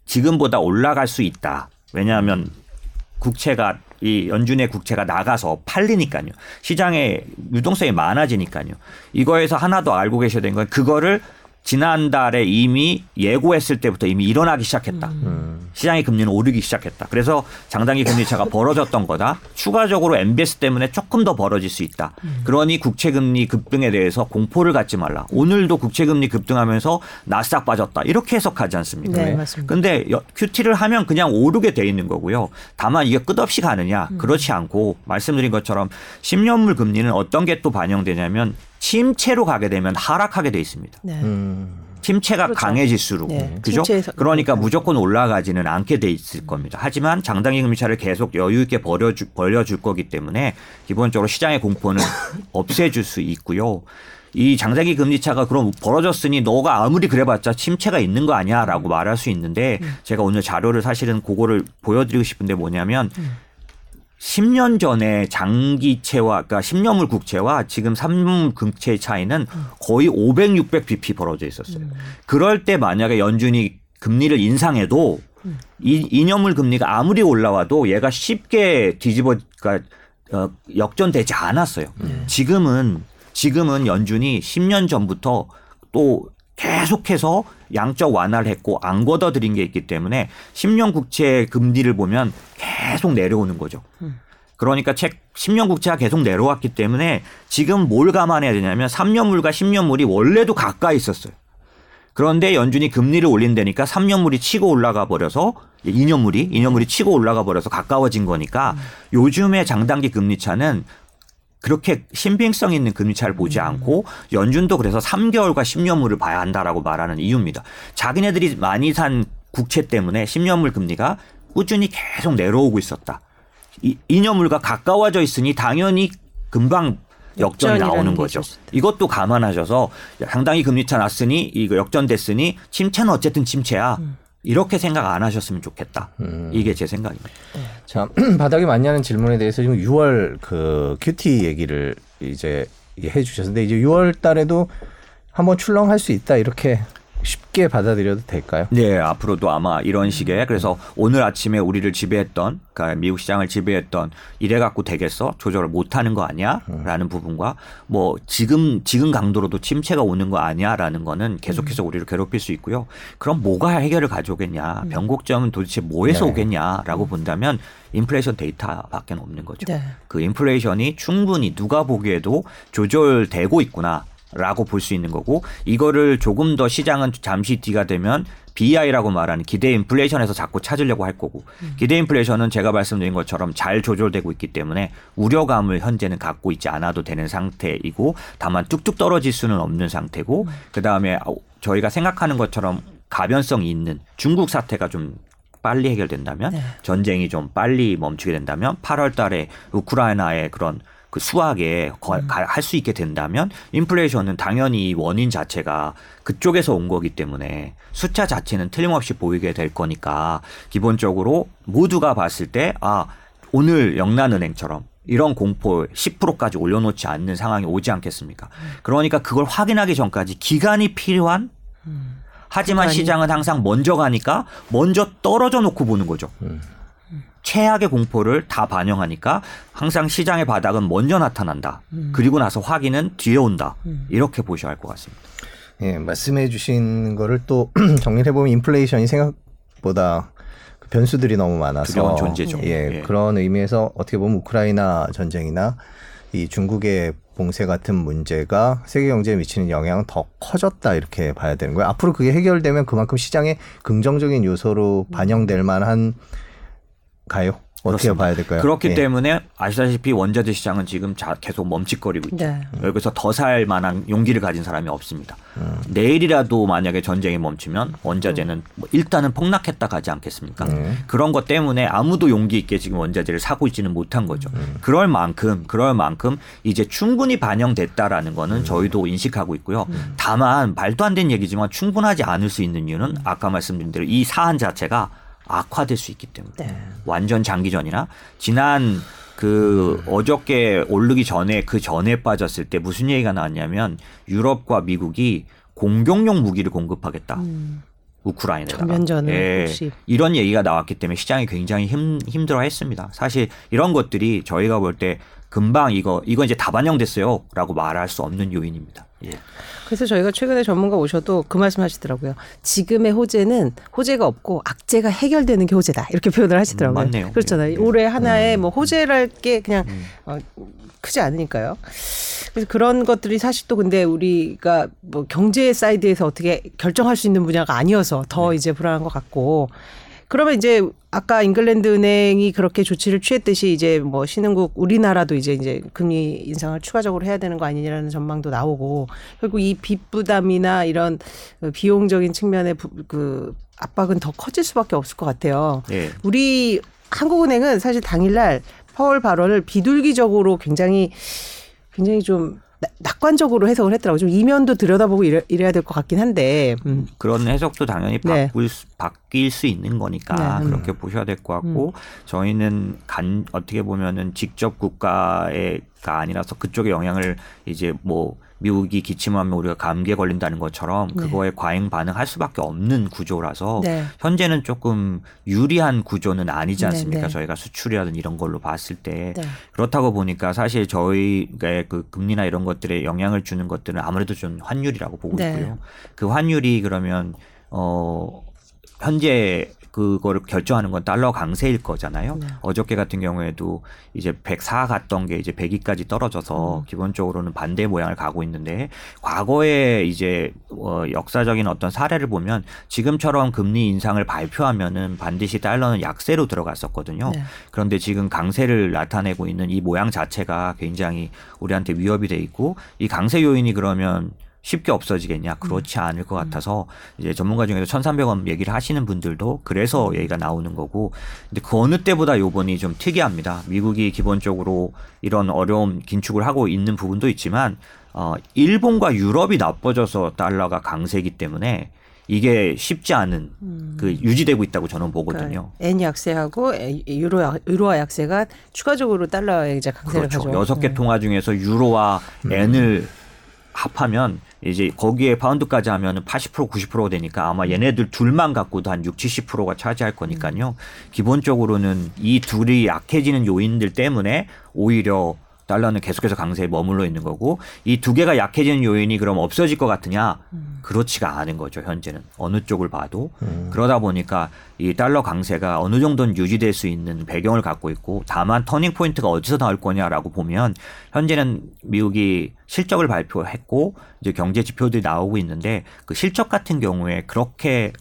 지금보다 올라갈 수 있다. 왜냐하면 국채가 이 연준의 국채가 나가서 팔리니까요. 시장에 유동성이 많아지니까요. 이거에서 하나 더 알고 계셔야 되는 건 그거를 지난달에 이미 예고했을 때부터 이미 일어나기 시작했다. 음. 시장의 금리는 오르기 시작했다. 그래서 장단기 금리 차가 벌어졌던 거다. 추가적으로 MBS 때문에 조금 더 벌어질 수 있다. 그러니 국채 금리 급등에 대해서 공포를 갖지 말라. 오늘도 국채 금리 급등하면서 나스닥 빠졌다. 이렇게 해석하지 않습니까? 네, 맞습니다. 근데 여- 큐티를 하면 그냥 오르게 돼 있는 거고요. 다만 이게 끝없이 가느냐? 그렇지 않고 말씀드린 것처럼 10년물 금리는 어떤 게 또 반영되냐면 침체로 가게 되면 하락하게 돼 있습니다. 네. 음. 침체가 그렇죠. 강해질수록 네, 그죠? 그러니까 무조건 올라가지는 않게 돼 있을 겁니다. 하지만 장단기 금리차를 계속 여유 있게 벌여줄, 벌려줄 거기 때문에 기본적으로 시장의 공포는 없애줄 수 있고요. 이 장단기 금리차가 그럼 벌어졌으니 너가 아무리 그래봤자 침체가 있는 거 아니야라고 말할 수 있는데 제가 오늘 자료를 사실은 그거를 보여드리고 싶은데 뭐냐면 10년 전에 장기채와 그러니까 10년물 국채와 지금 3년물 국채의 차이는 거의 500, 600 bp 벌어져 있었어요. 그럴 때 만약에 연준이 금리를 인상해도 이 2년물 금리가 아무리 올라와도 얘가 쉽게 뒤집어 그러니까 어, 역전되지 않았어요. 지금은 지금은 연준이 10년 전부터 또 계속해서 양적 완화를 했고 안 걷어들인 게 있기 때문에 10년 국채 금리를 보면 계속 내려오는 거죠. 그러니까 책 10년 국채가 계속 내려왔기 때문에 지금 뭘 감안해야 되냐면 3년물과 10년물이 원래도 가까이 있었어요. 그런데 연준이 금리를 올린다니까 3년물이 치고 올라가 버려서 2년물이 2년물이 치고 올라가 버려서 가까워진 거니까 요즘의 장단기 금리 차는 그렇게 신빙성 있는 금리 차를 보지 않고 연준도 그래서 3개월과 10년물을 봐야 한다라고 말하는 이유입니다. 자기네들이 많이 산 국채 때문에 10년물 금리가 꾸준히 계속 내려오고 있었다. 이 2년물과 가까워져 있으니 당연히 금방 역전이 나오는 게 거죠. 이것도 감안하셔서 상당히 금리차 났으니 이거 역전됐으니 침체는 어쨌든 침체야. 이렇게 생각 안 하셨으면 좋겠다. 이게 제 생각입니다. 자, 바닥이 맞냐는 질문에 대해서 지금 6월 그 큐티 얘기를 이제 해 주셨는데 이제 6월 달에도 한번 출렁할 수 있다 이렇게 쉽게 받아들여도 될까요? 네, 앞으로도 아마 이런 식의 그래서 오늘 아침에 우리를 지배했던 그러니까 미국 시장을 지배했던 이래 갖고 되겠어 조절을 못 하는 거 아니야라는 부분과 뭐 지금 지금 강도로도 침체가 오는 거 아니야라는 거는 계속해서 우리를 괴롭힐 수 있고요. 그럼 뭐가 해결을 가져오겠냐? 변곡점은 도대체 뭐에서 네. 오겠냐라고 본다면 인플레이션 데이터밖에 없는 거죠. 네. 그 인플레이션이 충분히 누가 보기에도 조절되고 있구나. 라고 볼 수 있는 거고 이거를 조금 더 시장은 잠시 뒤가 되면 BI라고 말하는 기대 인플레이션에서 자꾸 찾으려고 할 거고 기대 인플레이션은 제가 말씀드린 것처럼 잘 조절되고 있기 때문에 우려감을 현재는 갖고 있지 않아도 되는 상태이고 다만 뚝뚝 떨어질 수는 없는 상태고 그다음에 저희가 생각하는 것처럼 가변성이 있는 중국 사태가 좀 빨리 해결된다면 네. 전쟁이 좀 빨리 멈추게 된다면 8월 달에 우크라이나의 그런 그 수학에 할수 있게 된다면 인플레이션은 당연히 이 원인 자체가 그쪽에서 온 거기 때문에 숫자 자체는 틀림없이 보이게 될 거니까 기본적으로 모두가 봤을 때 아 오늘 영란은행처럼 이런 공포 10%까지 올려놓지 않는 상황이 오지 않겠습니까? 그러니까 그걸 확인하기 전까지 기간이 필요한 하지만 기간이. 시장은 항상 먼저 가니까 먼저 떨어져 놓고 보는 거죠. 최악의 공포를 다 반영하니까 항상 시장의 바닥은 먼저 나타난다. 그리고 나서 확인은 뒤에 온다. 이렇게 보셔야 할 것 같습니다. 예, 말씀해 주신 거를 또 정리해 보면 인플레이션이 생각보다 그 변수들이 너무 많아서 존재죠. 예, 예. 그런 의미에서 어떻게 보면 우크라이나 전쟁이나 이 중국의 봉쇄 같은 문제가 세계 경제에 미치는 영향은 더 커졌다 이렇게 봐야 되는 거예요. 앞으로 그게 해결되면 그만큼 시장에 긍정적인 요소로 반영될 만한 가요? 어떻게 그렇습니다. 봐야 될까요? 그렇기 예. 때문에 아시다시피 원자재 시장은 지금 자, 계속 멈칫거리고 있죠. 네. 여기서 더 살 만한 용기를 가진 사람이 없습니다. 음. 내일이라도 만약에 전쟁이 멈추면 원자재는 뭐 일단은 폭락했다 가지 않겠습니까? 음. 그런 것 때문에 아무도 용기 있게 지금 원자재를 사고 있지는 못한 거죠. 음. 그럴 만큼 그럴 만큼 이제 충분히 반영됐다라는 거는 음. 저희도 인식하고 있고요. 다만 말도 안 되는 얘기지만 충분하지 않을 수 있는 이유는 아까 말씀드린 대로 이 사안 자체가 악화될 수 있기 때문에 네. 완전 장기전이나 지난 그 어저께 오르기 전에 그 전에 빠졌을 때 무슨 얘기가 나왔냐면 유럽과 미국이 공격용 무기를 공급하겠다. 우크라이나에다가 전면전을 예, 혹시. 이런 얘기가 나왔기 때문에 시장이 굉장히 힘, 힘들어했습니다. 사실 이런 것들이 저희가 볼 때 금방 이거 이거 이제 다 반영됐어요라고 말할 수 없는 요인입니다. 예. 그래서 저희가 최근에 전문가 오셔도 그 말씀하시더라고요. 지금의 호재는 호재가 없고 악재가 해결되는 게 호재다 이렇게 표현을 하시더라고요. 음, 맞네요. 그렇잖아요. 예. 올해 하나의 뭐 호재랄 게 그냥 음. 어, 크지 않으니까요. 그래서 그런 것들이 사실 또 근데 우리가 뭐 경제 side에서 어떻게 결정할 수 있는 분야가 아니어서 더 네. 이제 불안한 것 같고. 그러면 이제 아까 잉글랜드 은행이 그렇게 조치를 취했듯이 이제 뭐 신흥국 우리나라도 이제 이제 금리 인상을 추가적으로 해야 되는 거 아니냐라는 전망도 나오고 결국 이 빚 부담이나 이런 그 비용적인 측면의 부- 그 압박은 더 커질 수밖에 없을 것 같아요. 예. 우리 한국은행은 사실 당일날 파월 발언을 비둘기적으로 굉장히 굉장히 좀 나- 낙관적으로 해석을 했더라고요. 좀 이면도 들여다보고 이래, 이래 야 될 것 같긴 한데. 음. 그런 해석도 당연히 네. 바꿀 수, 바뀔 수 있는 거니까 네. 음. 그렇게 보셔야 될 것 같고 저희는 간 어떻게 보면은 직접 국가가 아니라서 그쪽에 영향을 이제 뭐 미국이 기침하면 우리가 감기에 걸린다는 것처럼 네. 그거에 과잉 반응할 수밖에 없는 구조라서 네. 현재는 조금 유리한 구조는 아니지 네, 않습니까? 네. 저희가 수출이라든 이런 걸로 봤을 때 네. 그렇다고 보니까 사실 저희가 그 금리나 이런 것들에 영향을 주는 것들은 아무래도 좀 환율이라고 보고 네. 있고요. 그 환율이 그러면 어 현재 그거를 결정하는 건 달러 강세일 거잖아요. 네. 어저께 같은 경우에도 이제 104 갔던 게 이제 102까지 떨어져서 음. 기본적으로는 반대 모양을 가고 있는데 과거에 이제 어 역사적인 어떤 사례를 보면 지금처럼 금리 인상을 발표하면은 반드시 달러는 약세로 들어갔었거든요. 네. 그런데 지금 강세를 나타내고 있는 이 모양 자체가 굉장히 우리한테 위협이 돼 있고 이 강세 요인이 그러면 쉽게 없어지겠냐? 그렇지 음. 않을 것 같아서 이제 전문가 중에서 1,300원 얘기를 하시는 분들도 그래서 음. 얘기가 나오는 거고 근데 그 어느 때보다 요번이 좀 특이합니다. 미국이 기본적으로 이런 어려움 긴축을 하고 있는 부분도 있지만 어 일본과 유럽이 나빠져서 달러가 강세이기 때문에 이게 쉽지 않은 그 유지되고 있다고 저는 보거든요. 음. 그러니까 N 약세하고 유로 약- 유로화 약세가 추가적으로 달러의 이제 강세를 그렇죠. 가져. 여섯 개 네. 통화 중에서 유로와 N을 합하면 이제 거기에 파운드까지 하면은 80% 90%가 되니까 아마 얘네들 둘만 갖고도 한 6, 70%가 차지할 거니까요. 기본적으로는 이 둘이 약해지는 요인들 때문에 오히려 달러는 계속해서 강세에 머물러 있는 거고 이 두 개가 약해지는 요인이 그럼 없어질 것 같으냐? 그렇지가 않은 거죠 현재는. 어느 쪽을 봐도. 그러다 보니까 이 달러 강세가 어느 정도는 유지될 수 있는 배경을 갖고 있고 다만 turning point가 어디서 나올 거냐라고 보면 현재는 미국이 실적을 발표했고 이제 경제 지표들이 나오고 있는데 그 실적 같은 경우에 그렇게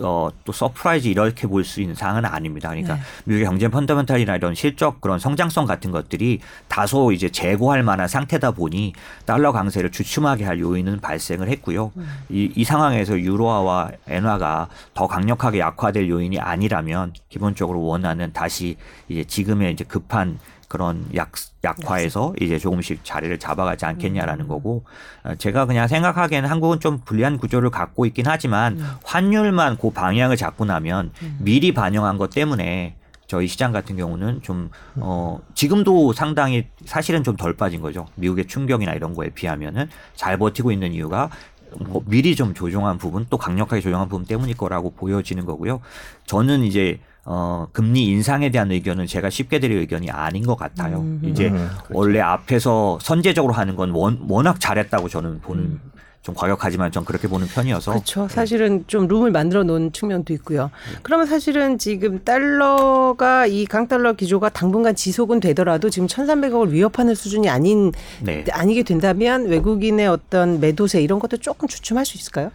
어 또 surprise 이렇게 볼 수 있는 상황은 아닙니다. 그러니까 네. 미국의 경제 fundamental이나 이런 실적 그런 성장성 같은 것들이 다소 이제 재고할 만한 상태다 보니 달러 강세를 주춤하게 할 요인은 발생을 했고요. 이, 이 상황에서 유로화와 엔화가 더 강력하게 약화될 요인이 아니라면 기본적으로 원하는 다시 이제 지금의 이제 급한 그런 약, 약화에서 이제 조금씩 자리를 잡아가지 않겠냐라는 거고 어, 제가 그냥 생각하기에는 한국은 좀 불리한 구조를 갖고 있긴 하지만 환율만 그 방향을 잡고 나면 미리 반영한 것 때문에 저희 시장 같은 경우는 좀, 어, 지금도 상당히 사실은 좀 덜 빠진 거죠. 미국의 충격이나 이런 거에 비하면은 잘 버티고 있는 이유가 뭐 미리 좀 조정한 부분 또 강력하게 조정한 부분 때문일 거라고 보여지는 거고요. 저는 이제 어, 금리 인상에 대한 의견은 제가 쉽게 드릴 의견이 아닌 것 같아요. 음. 이제 음, 그렇죠. 원래 앞에서 선제적으로 하는 건 원, 워낙 잘했다고 저는 보는 좀 과격하지만 전 그렇게 보는 편이어서 그렇죠. 사실은 좀 룸을 만들어 놓은 측면도 있고요. 그러면 사실은 지금 달러가 이 강달러 기조가 당분간 지속은 되더라도 지금 1,300억을 위협하는 수준이 아닌 네. 아니게 된다면 외국인의 어떤 매도세 이런 것도 조금 주춤할 수 있을까요?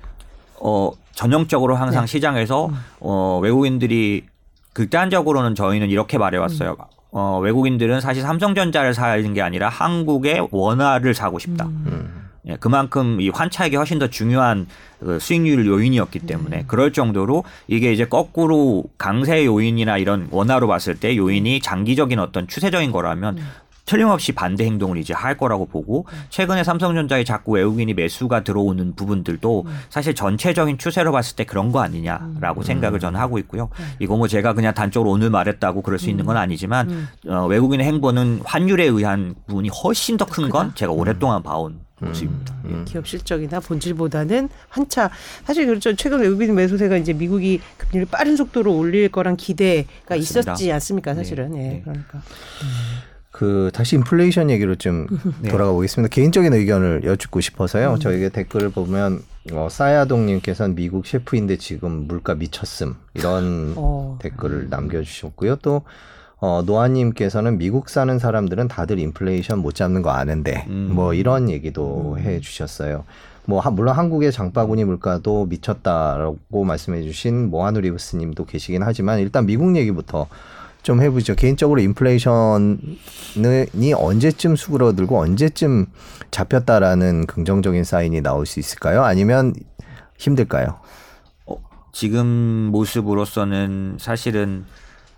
어, 전형적으로 항상 네. 시장에서 어, 외국인들이 극단적으로는 저희는 이렇게 말해왔어요. 어, 외국인들은 사실 삼성전자를 사는 게 아니라 한국의 원화를 사고 싶다. 음. 예, 그만큼 이 환차익이 훨씬 더 중요한 그 수익률 요인이었기 때문에 그럴 정도로 이게 이제 거꾸로 강세 요인이나 이런 원화로 봤을 때 요인이 장기적인 어떤 추세적인 거라면 틀림없이 반대 행동을 이제 할 거라고 보고 최근에 삼성전자에 자꾸 외국인이 매수가 들어오는 부분들도 사실 전체적인 추세로 봤을 때 그런 거 아니냐라고 생각을 저는 하고 있고요. 이거 뭐 제가 그냥 단적으로 오늘 말했다고 그럴 수 있는 건 아니지만 어, 외국인의 행보는 환율에 의한 부분이 훨씬 더 큰 건 제가 오랫동안 봐온 모습입니다. 예, 기업 실적이나 본질보다는 한차 사실 그렇죠. 최근 외국인 매수세가 이제 미국이 금리를 빠른 속도로 올릴 거란 기대가 맞습니다. 있었지 않습니까? 사실은 예. 네. 그러니까 그 다시 인플레이션 얘기로 좀 네. 돌아가 보겠습니다. 개인적인 의견을 여쭙고 싶어서요. 저에게 댓글을 보면 어, 싸야동님께서는 미국 셰프인데 지금 물가 미쳤음 이런 어. 댓글을 남겨주셨고요. 또 어, 노아님께서는 미국 사는 사람들은 다들 인플레이션 못 잡는 거 아는데 음. 뭐 이런 얘기도 해주셨어요. 뭐 하- 물론 한국의 장바구니 물가도 미쳤다라고 말씀해주신 모하누 리브스님도 계시긴 하지만 일단 미국 얘기부터 좀 해보죠. 개인적으로 인플레이션이 언제쯤 수그러들고 언제쯤 잡혔다라는 긍정적인 사인이 나올 수 있을까요? 아니면 힘들까요? 어, 지금 모습으로서는 사실은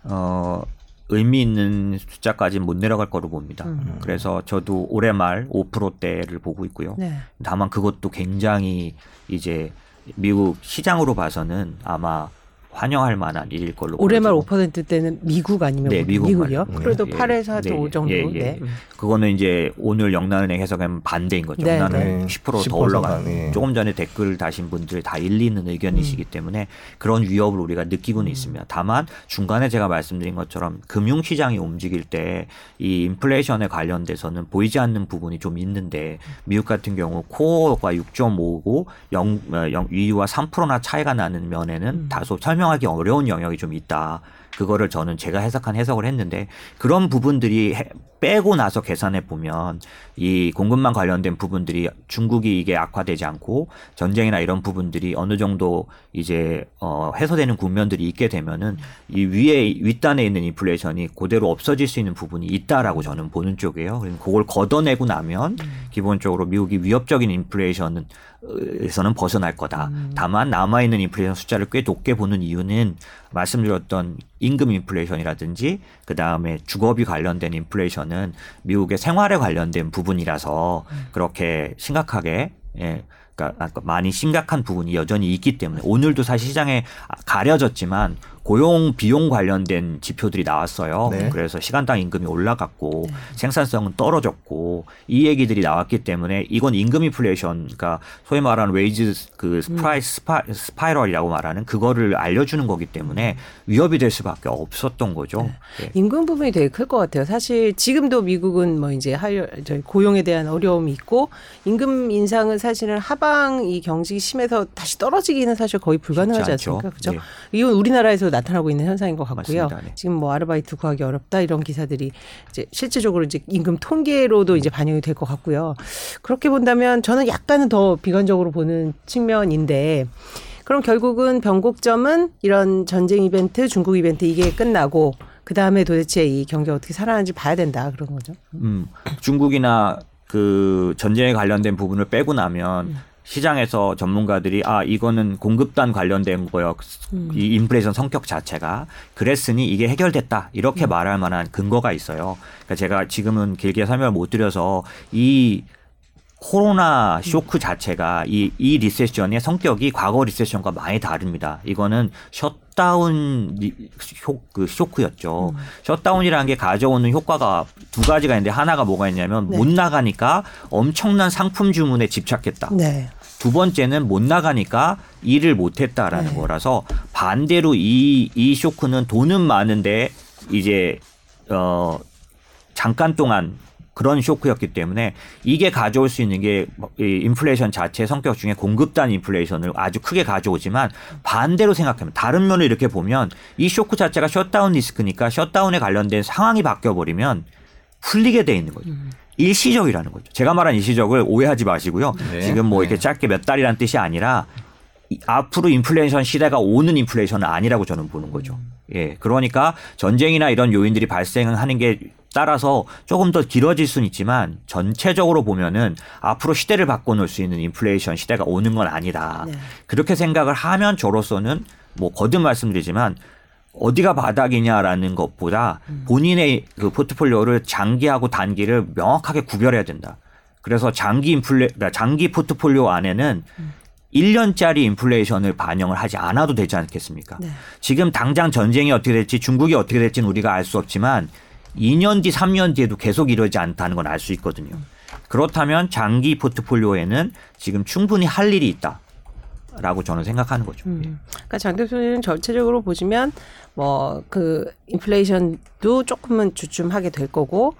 어 의미 있는 숫자까지는 못 내려갈 거로 봅니다. 그래서 저도 올해 말 5%대를 보고 있고요. 네. 다만 그것도 굉장히 이제 미국 시장으로 봐서는 아마 환영할 만한 일일 걸로 올해 말 보여지고 5%대는 미국 아니면 네, 미국 미국이요? 말. 그래도 예, 8에서 네, 5 정도. 예, 예. 네. 그거는 이제 오늘 영란은행 해석하면 반대인 거죠. 네, 영란은 네. 10%더 10% 올라가. 네. 조금 전에 댓글 다신 분들 다 일리는 의견이시기 음. 때문에 그런 위협을 우리가 느끼고는 있습니다. 다만 중간에 제가 말씀드린 것처럼 금융 시장이 움직일 때 이 인플레이션에 관련돼서는 보이지 않는 부분이 좀 있는데 미국 같은 경우 코어가 6.5고 영, 어, 영, 위와 3%나 차이가 나는 면에는 음. 다소 설명 설명하기 어려운 영역이 좀 있다. 그거를 저는 제가 해석한 해석을 했는데 그런 부분들이 빼고 나서 계산해 보면 이 공급망 관련된 부분들이 중국이 이게 악화되지 않고 전쟁이나 이런 부분들이 어느 정도 이제 어 해소되는 국면들이 있게 되면은 이 위에 윗단에 있는 인플레이션이 그대로 없어질 수 있는 부분이 있다라고 저는 보는 쪽이에요. 그걸 걷어내고 나면 기본적으로 미국이 위협적인 인플레이션은 에서는 벗어날 거다. 음. 다만 남아 있는 인플레이션 숫자를 꽤 높게 보는 이유는 말씀드렸던 임금 인플레이션이라든지 그 다음에 주거비 관련된 인플레이션은 미국의 생활에 관련된 부분이라서 음. 그렇게 심각하게 예. 그러니까 많이 심각한 부분이 여전히 있기 때문에 오늘도 사실 시장에 가려졌지만 고용 비용 관련된 지표들이 나왔어요. 네. 그래서 시간당 임금이 올라갔고 네. 생산성은 떨어졌고 이 얘기들이 나왔기 때문에 이건 임금 인플레이션 그러니까 소위 말하는 wage 그 price spi, spiral이라고 말하는 그거를 알려주는 거기 때문에 위협이 될 수밖에 없었던 거죠. 네. 네. 임금 부분이 되게 클 것 같아요. 사실 지금도 미국은 뭐 이제 하여 고용에 대한 어려움이 있고 임금 인상은 사실은 하방 이 경직이 심해서 다시 떨어지기는 사실 거의 불가능하지 않습니까? 그렇죠? 네. 이건 우리나라에서 나타나고 있는 현상인 것 같고요. 네. 지금 뭐 아르바이트 구하기 어렵다 이런 기사들이 이제 실질적으로 이제 임금 통계로도 이제 반영이 될 것 같고요. 그렇게 본다면 저는 약간은 더 비관적으로 보는 측면인데 그럼 결국은 변곡점은 이런 전쟁 이벤트, 중국 이벤트 이게 끝나고 그 다음에 도대체 이 경기가 어떻게 살아나는지 봐야 된다 그런 거죠. 음, 중국이나 그 전쟁에 관련된 부분을 빼고 나면 음. 시장에서 전문가들이 아 이거는 공급단 관련된 거요. 음. 이 인플레이션 성격 자체가 그랬으니 이게 해결됐다 이렇게 음. 말할 만한 근거가 있어요. 그러니까 제가 지금은 길게 설명을 못 드려서 이 코로나 쇼크 자체가 이, 이 recession의 성격이 과거 recession과 많이 다릅니다. 이거는 셧다운 쇼, 그 쇼크였죠. 음. shutdown이라는 게 가져오는 효과가 두 가지가 있는데 하나가 뭐가 있냐면 네. 못 나가니까 엄청난 상품 주문에 집착했다. 네. 두 번째는 못 나가니까 일을 못 했다라는 네. 거라서 반대로 이, 이 쇼크는 돈은 많은데 이제 어 잠깐 동안 그런 쇼크였기 때문에 이게 가져올 수 있는 게 인플레이션 자체 성격 중에 공급단 인플레이션을 아주 크게 가져오지만 반대로 생각하면 다른 면을 이렇게 보면 이 쇼크 자체가 shutdown risk니까 shutdown에 관련된 상황이 바뀌어 버리면 풀리게 돼 있는 거죠. 음. 일시적이라는 거죠. 제가 말한 일시적을 오해하지 마시고요. 네. 지금 뭐 이렇게 네. 짧게 몇 달이라는 뜻이 아니라 앞으로 인플레이션 시대가 오는 인플레이션은 아니라고 저는 보는 거죠. 예. 그러니까 전쟁이나 이런 요인들이 발생하는 게 따라서 조금 더 길어질 수는 있지만 전체적으로 보면은 앞으로 시대를 바꿔놓을 수 있는 인플레이션 시대가 오는 건 아니다. 네. 그렇게 생각을 하면 저로서는 뭐 거듭 말씀드리지만 어디가 바닥이냐라는 것보다 음. 본인의 그 포트폴리오를 장기하고 단기를 명확하게 구별해야 된다. 그래서 장기 인플레 그러니까 장기 포트폴리오 안에는 음. 1년짜리 인플레이션을 반영을 하지 않아도 되지 않겠습니까? 네. 지금 당장 전쟁이 어떻게 될지 중국이 어떻게 될지는 우리가 알 수 없지만 2년 뒤, 3년 뒤에도 계속 이러지 않다는 건 알 수 있거든요. 그렇다면 장기 포트폴리오에는 지금 충분히 할 일이 있다. 라고 저는 생각하는 거죠. 음. 예. 그러니까 장 대표님 전체적으로 보시면 뭐 그 인플레이션도 조금은 주춤하게 될 거고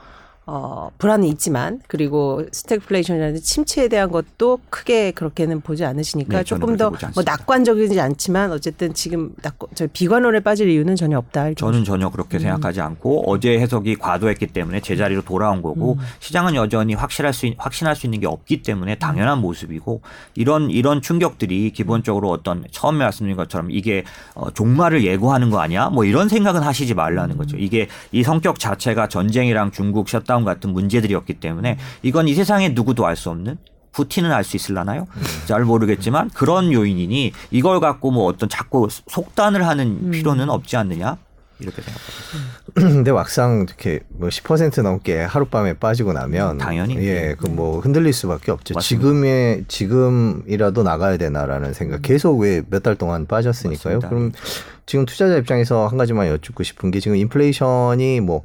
어, 불안은 있지만 그리고 스태그플레이션이라는 침체에 대한 것도 크게 그렇게는 보지 않으시니까 네, 조금 더 뭐 낙관적이지 않지만 어쨌든 지금 낙, 저 비관론에 빠질 이유는 전혀 없다. 저는 전혀 그렇게 음. 생각하지 않고 어제 해석이 과도했기 때문에 제자리로 돌아온 거고 음. 시장은 여전히 확실할 수 확신할 수 있는 게 없기 때문에 당연한 모습이고 이런 이런 충격들이 기본적으로 어떤 처음에 말씀드린 것처럼 이게 어, 종말을 예고하는 거 아니야? 뭐 이런 생각은 하시지 말라는 거죠. 이게 이 성격 자체가 전쟁이랑 중국 shutdown lockdown 같은 문제들이었기 때문에 이건 이 세상에 누구도 알 수 없는 푸틴은 알수 있을라나요? 잘 모르겠지만 그런 요인이니 이걸 갖고 뭐 어떤 자꾸 속단을 하는 음. 필요는 없지 않느냐? 이렇게 생각합니다. 근데 막상 이렇게 뭐 10% 넘게 하룻밤에 빠지고 나면 당연히 예, 그 뭐 흔들릴 수밖에 없죠. 맞습니다. 지금에 지금이라도 나가야 되나라는 생각. 계속 왜 몇 달 동안 빠졌으니까요. 맞습니다. 그럼 지금 투자자 입장에서 한 가지만 여쭙고 싶은 게 지금 인플레이션이 뭐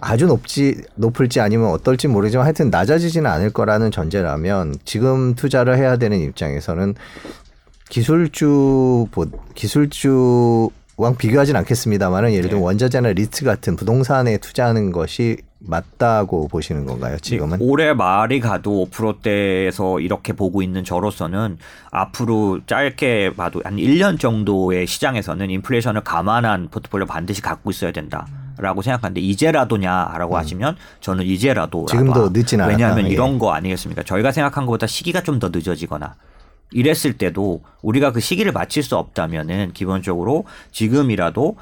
아주 높지 높을지 아니면 어떨지 모르지만 하여튼 낮아지지는 않을 거라는 전제라면 지금 투자를 해야 되는 입장에서는 기술주 기술주 왕 비교하진 않겠습니다만은 예를 들면 네. 원자재나 리츠 같은 부동산에 투자하는 것이 맞다고 보시는 건가요? 지금은? 올해 말이 가도 5%대에서 이렇게 보고 있는 저로서는 앞으로 짧게 봐도 한 1년 정도의 시장에서는 인플레이션을 감안한 포트폴리오 반드시 갖고 있어야 된다 라고 생각하는데 이제라도냐라고 하시면 저는 이제라도 음. 지금도 늦진 않았다. 왜냐하면 예. 이런 거 아니겠습니까? 저희가 생각한 것보다 시기가 좀 더 늦어지거나 이랬을 때도 우리가 그 시기를 맞출 수 없다면은 기본적으로 지금이라도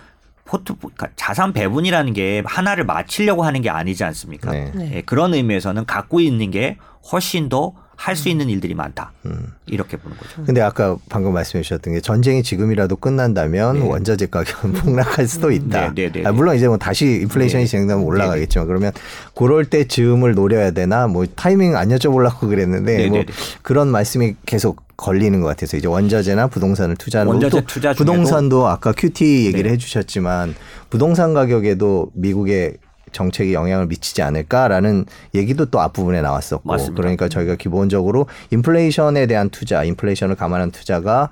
포트 그러니까 자산 배분이라는 게 하나를 맞추려고 하는 게 아니지 않습니까? 네. 네. 예, 그런 의미에서는 갖고 있는 게 훨씬 더 할 수 있는 일들이 많다. 음. 이렇게 보는 거죠. 근데 아까 방금 말씀해 주셨던 게 전쟁이 지금이라도 끝난다면 네. 원자재 가격은 폭락할 수도 있다. 네, 네, 네, 아, 물론 이제 뭐 다시 인플레이션이 네. 진행되면 올라가겠지만 그러면 그럴 때 즈음을 노려야 되나 뭐 타이밍 안 여쭤보려고 그랬는데 네, 뭐 네, 네. 그런 말씀이 계속 걸리는 것 같아서 이제 원자재나 부동산을 투자하는 원자재 투자 부동산도 아까 QT 얘기를 네. 해주셨지만 부동산 가격에도 미국의 정책이 영향을 미치지 않을까라는 얘기도 또 앞부분에 나왔었고 맞습니다. 그러니까 저희가 기본적으로 인플레이션에 대한 투자, 인플레이션을 감안한 투자가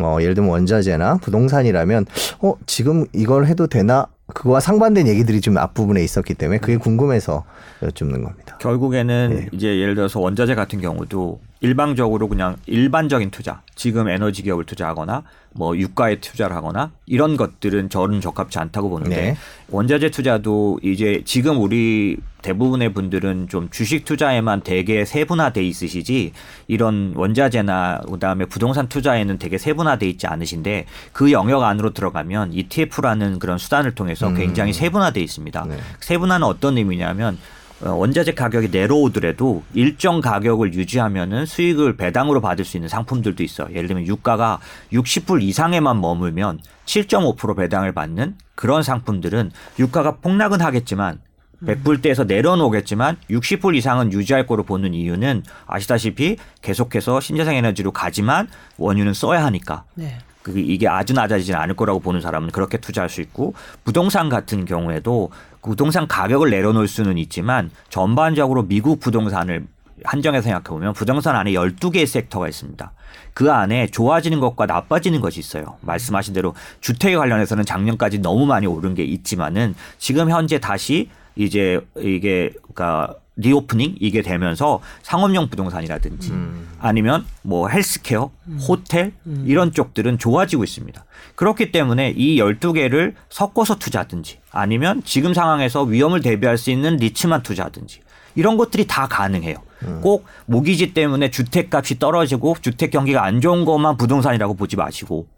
어 예를 들면 원자재나 부동산이라면 어 지금 이걸 해도 되나 그거와 상반된 얘기들이 좀 앞부분에 있었기 때문에 그게 궁금해서 여쭙는 겁니다. 결국에는 네. 이제 예를 들어서 원자재 같은 경우도 일방적으로 그냥 일반적인 투자, 지금 에너지 기업을 투자하거나 뭐 유가에 투자를 하거나 이런 것들은 저는 적합치 않다고 보는데 네. 원자재 투자도 이제 지금 우리 대부분의 분들은 좀 주식 투자에만 되게 세분화돼 있으시지 이런 원자재나 그다음에 부동산 투자에는 되게 세분화돼 있지 않으신데 그 영역 안으로 들어가면 ETF라는 그런 수단을 통해서 음. 굉장히 세분화돼 있습니다. 네. 세분화는 어떤 의미냐면 어, 원자재 가격이 내려오더라도 일정 가격을 유지하면은 수익을 배당으로 받을 수 있는 상품들도 있어요. 예를 들면 유가가 60불 이상에만 머물면 7.5% 배당을 받는 그런 상품들은 유가가 폭락은 하겠지만 100불대에서 내려놓겠지만 60불 이상은 유지할 거로 보는 이유는 아시다시피 계속해서 신재생 에너지로 가지만 원유는 써야 하니까 네. 그 이게 아주 낮아지진 않을 거라고 보는 사람은 그렇게 투자할 수 있고 부동산 같은 경우에도 부동산 가격을 내려놓을 수는 있지만 전반적으로 미국 부동산을 한정해서 생각해 보면 부동산 안에 12개의 sector가 있습니다. 그 안에 좋아지는 것과 나빠지는 것이 있어요. 말씀하신 대로 주택에 관련해서는 작년까지 너무 많이 오른 게 있지만은 지금 현재 다시 이제 이게 그러니까 reopening 이게 되면서 상업용 부동산이라든지 아니면 뭐 헬스케어, 호텔 이런 쪽들은 좋아지고 있습니다. 그렇기 때문에 이 12개를 섞어서 투자하든지 아니면 지금 상황에서 위험을 대비할 수 있는 리츠만 투자하든지 이런 것들이 다 가능해요. 꼭 모기지 때문에 주택값이 떨어지고 주택 경기가 안 좋은 것만 부동산이라고 보지 마시고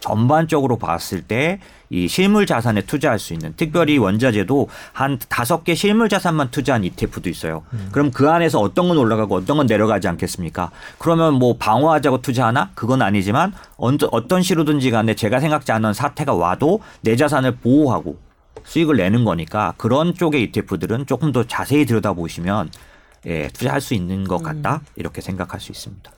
전반적으로 봤을 때 이 실물 자산에 투자할 수 있는 특별히 원자재도 한 다섯 개 실물 자산만 투자한 ETF도 있어요. 그럼 그 안에서 어떤 건 올라가고 어떤 건 내려가지 않겠습니까? 그러면 뭐 방어하자고 투자하나? 그건 아니지만 언- 어떤 시로든지 간에 제가 생각지 않은 사태가 와도 내 자산을 보호하고 수익을 내는 거니까 그런 쪽의 ETF들은 조금 더 자세히 들여다보시면 예, 투자할 수 있는 것 같다 이렇게 생각할 수 있습니다.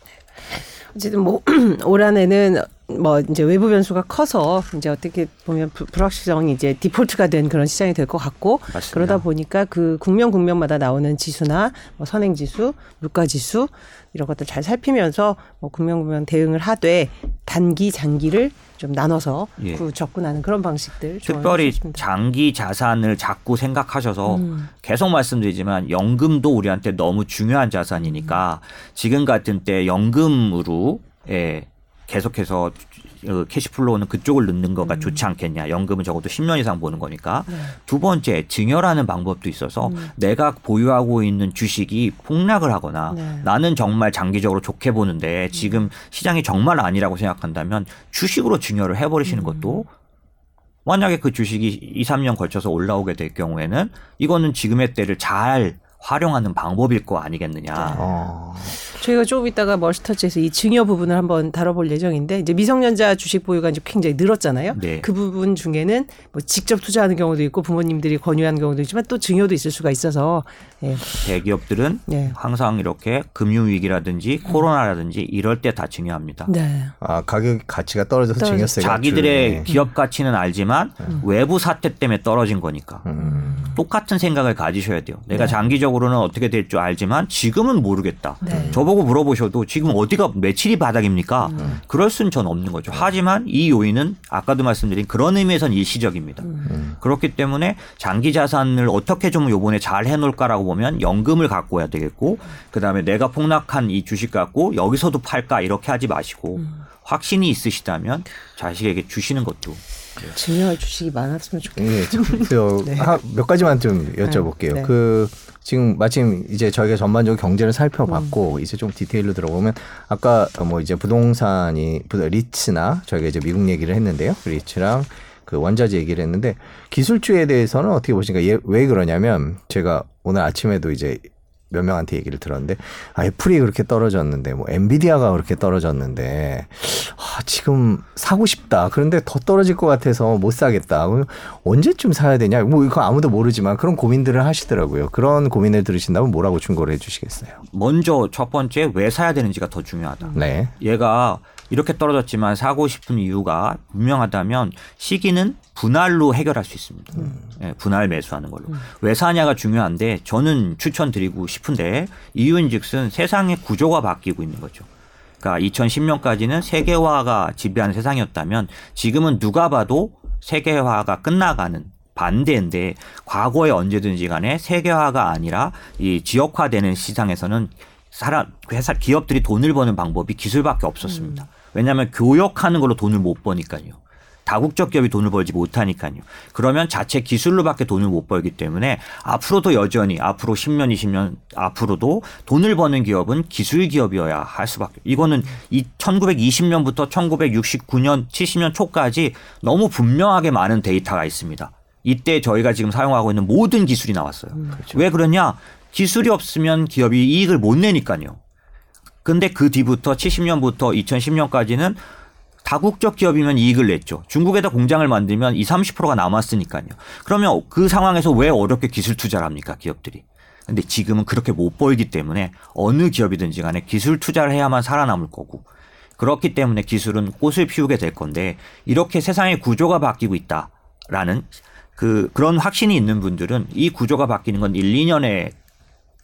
어쨌든 뭐 올 한해는 뭐 이제 외부 변수가 커서 이제 어떻게 보면 불- 불확실성이 이제 디폴트가 된 그런 시장이 될 것 같고 맞습니다. 그러다 보니까 그 국면 국면마다 나오는 지수나 뭐 선행 지수, 물가 지수 이런 것들 잘 살피면서 뭐 국면 국면 대응을 하되 단기 장기를 좀 나눠서 예. 그 접근하는 그런 방식들 특별히 주셨습니다. 장기 자산을 자꾸 생각하셔서 음. 계속 말씀드리지만 연금도 우리한테 너무 중요한 자산이니까 지금 같은 때 연금으로 예, 계속해서 어, 캐시플로우는 그쪽을 넣는 거가 좋지 않겠냐. 연금은 적어도 10년 이상 보는 거니까. 네. 두 번째 증여라는 방법도 있어서 음. 내가 보유하고 있는 주식이 폭락을 하거나 네. 나는 정말 장기적으로 좋게 보는데 지금 시장이 정말 아니라고 생각한다면 주식으로 증여를 해버리시는 것도 만약에 그 주식이 2, 3년 걸쳐서 올라오게 될 경우에는 이거는 지금의 때를 잘 활용하는 방법일 거 아니겠느냐. 어. 저희가 조금 있다가 머스터치에서 이 증여 부분을 한번 다뤄볼 예정인데 이제 미성년자 주식 보유가 이제 굉장히 늘었잖아요. 네. 그 부분 중에는 뭐 직접 투자하는 경우도 있고 부모님들이 권유하는 경우도 있지만 또 증여도 있을 수가 있어서 예. 대기업들은 예. 항상 이렇게 금융 위기라든지 코로나라든지 이럴 때 다 증여합니다. 네. 아 가격 가치가 떨어져서 떨어져- 증여세가 자기들의 줄네. 기업 가치는 알지만 외부 사태 때문에 떨어진 거니까 음. 똑같은 생각을 가지셔야 돼요. 내가 장기적으로 장기적으로는 어떻게 될 줄 알지만 지금은 모르겠다. 네. 저보고 물어보셔도 지금 어디가 며칠이 바닥입니까? 음. 그럴 수는 전 없는 거죠. 하지만 이 요인은 아까도 말씀드린 그런 의미에선 일시적입니다. 음. 그렇기 때문에 장기 자산을 어떻게 좀 요번에 잘 해놓을까라고 보면 연금을 갖고 와야 되겠고 그다음에 내가 폭락한 이 주식 갖고 여기서도 팔까 이렇게 하지 마시고 음. 확신이 있으시다면 자식에게 주시는 것도 증여할 주식이 많았으면 좋겠어요. 예, 저, 네. 하- 몇 가지만 좀 여쭤볼게요. 네. 그 지금 마침 이제 저희가 전반적으로 경제를 살펴봤고 음. 이제 좀 디테일로 들어보면 아까 뭐 이제 부동산이 부- 리츠나 저희가 이제 미국 얘기를 했는데요. 리츠랑 그 원자재 얘기를 했는데 기술주에 대해서는 어떻게 보십니까? 얘왜 그러냐면 제가 오늘 아침에도 이제 몇 명한테 얘기를 들었는데 아 애플이 그렇게 떨어졌는데 뭐 엔비디아가 그렇게 떨어졌는데 아 지금 사고 싶다. 그런데 더 떨어질 것 같아서 못 사겠다. 언제쯤 사야 되냐? 뭐 이거 아무도 모르지만 그런 고민들을 하시더라고요. 그런 고민을 들으신다면 뭐라고 충고를 해주시겠어요? 먼저 첫 번째 왜 사야 되는지가 더 중요하다. 네. 얘가 이렇게 떨어졌지만 사고 싶은 이유가 분명하다면 시기는 분할로 해결할 수 있습니다. 예, 분할 매수하는 걸로. 왜 사냐가 중요한데 저는 추천드리고 싶은데 이유인즉슨 세상의 구조가 바뀌고 있는 거죠. 그러니까 2010년까지는 세계화가 지배하는 세상이었다면 지금은 누가 봐도 세계화가 끝나가는 반대인데 과거에 언제든지 간에 세계화가 아니라 이 지역화되는 시장에서는 사람 회사 기업들이 돈을 버는 방법이 기술밖에 없었습니다. 왜냐하면 교역하는 걸로 돈을 못 버니까요. 다국적 기업이 돈을 벌지 못하니까요. 그러면 자체 기술로밖에 돈을 못 벌기 때문에 앞으로도 여전히 앞으로 10년, 20년 앞으로도 돈을 버는 기업은 기술 기업이어야 할 수밖에. 이거는 이 1920년부터 1969년, 70년 초까지 너무 분명하게 많은 데이터가 있습니다. 이때 저희가 지금 사용하고 있는 모든 기술이 나왔어요. 왜 그러냐? 기술이 없으면 기업이 이익을 못 내니까요. 근데 그 뒤부터 70년부터 2010년까지는 다국적 기업이면 이익을 냈죠. 중국에다 공장을 만들면 20, 30%가 남았으니까요. 그러면 그 상황에서 왜 어렵게 기술 투자를 합니까, 기업들이? 근데 지금은 그렇게 못 벌기 때문에 어느 기업이든지 간에 기술 투자를 해야만 살아남을 거고 그렇기 때문에 기술은 꽃을 피우게 될 건데 이렇게 세상의 구조가 바뀌고 있다라는 그 그런 확신이 있는 분들은 이 구조가 바뀌는 건 1, 2년에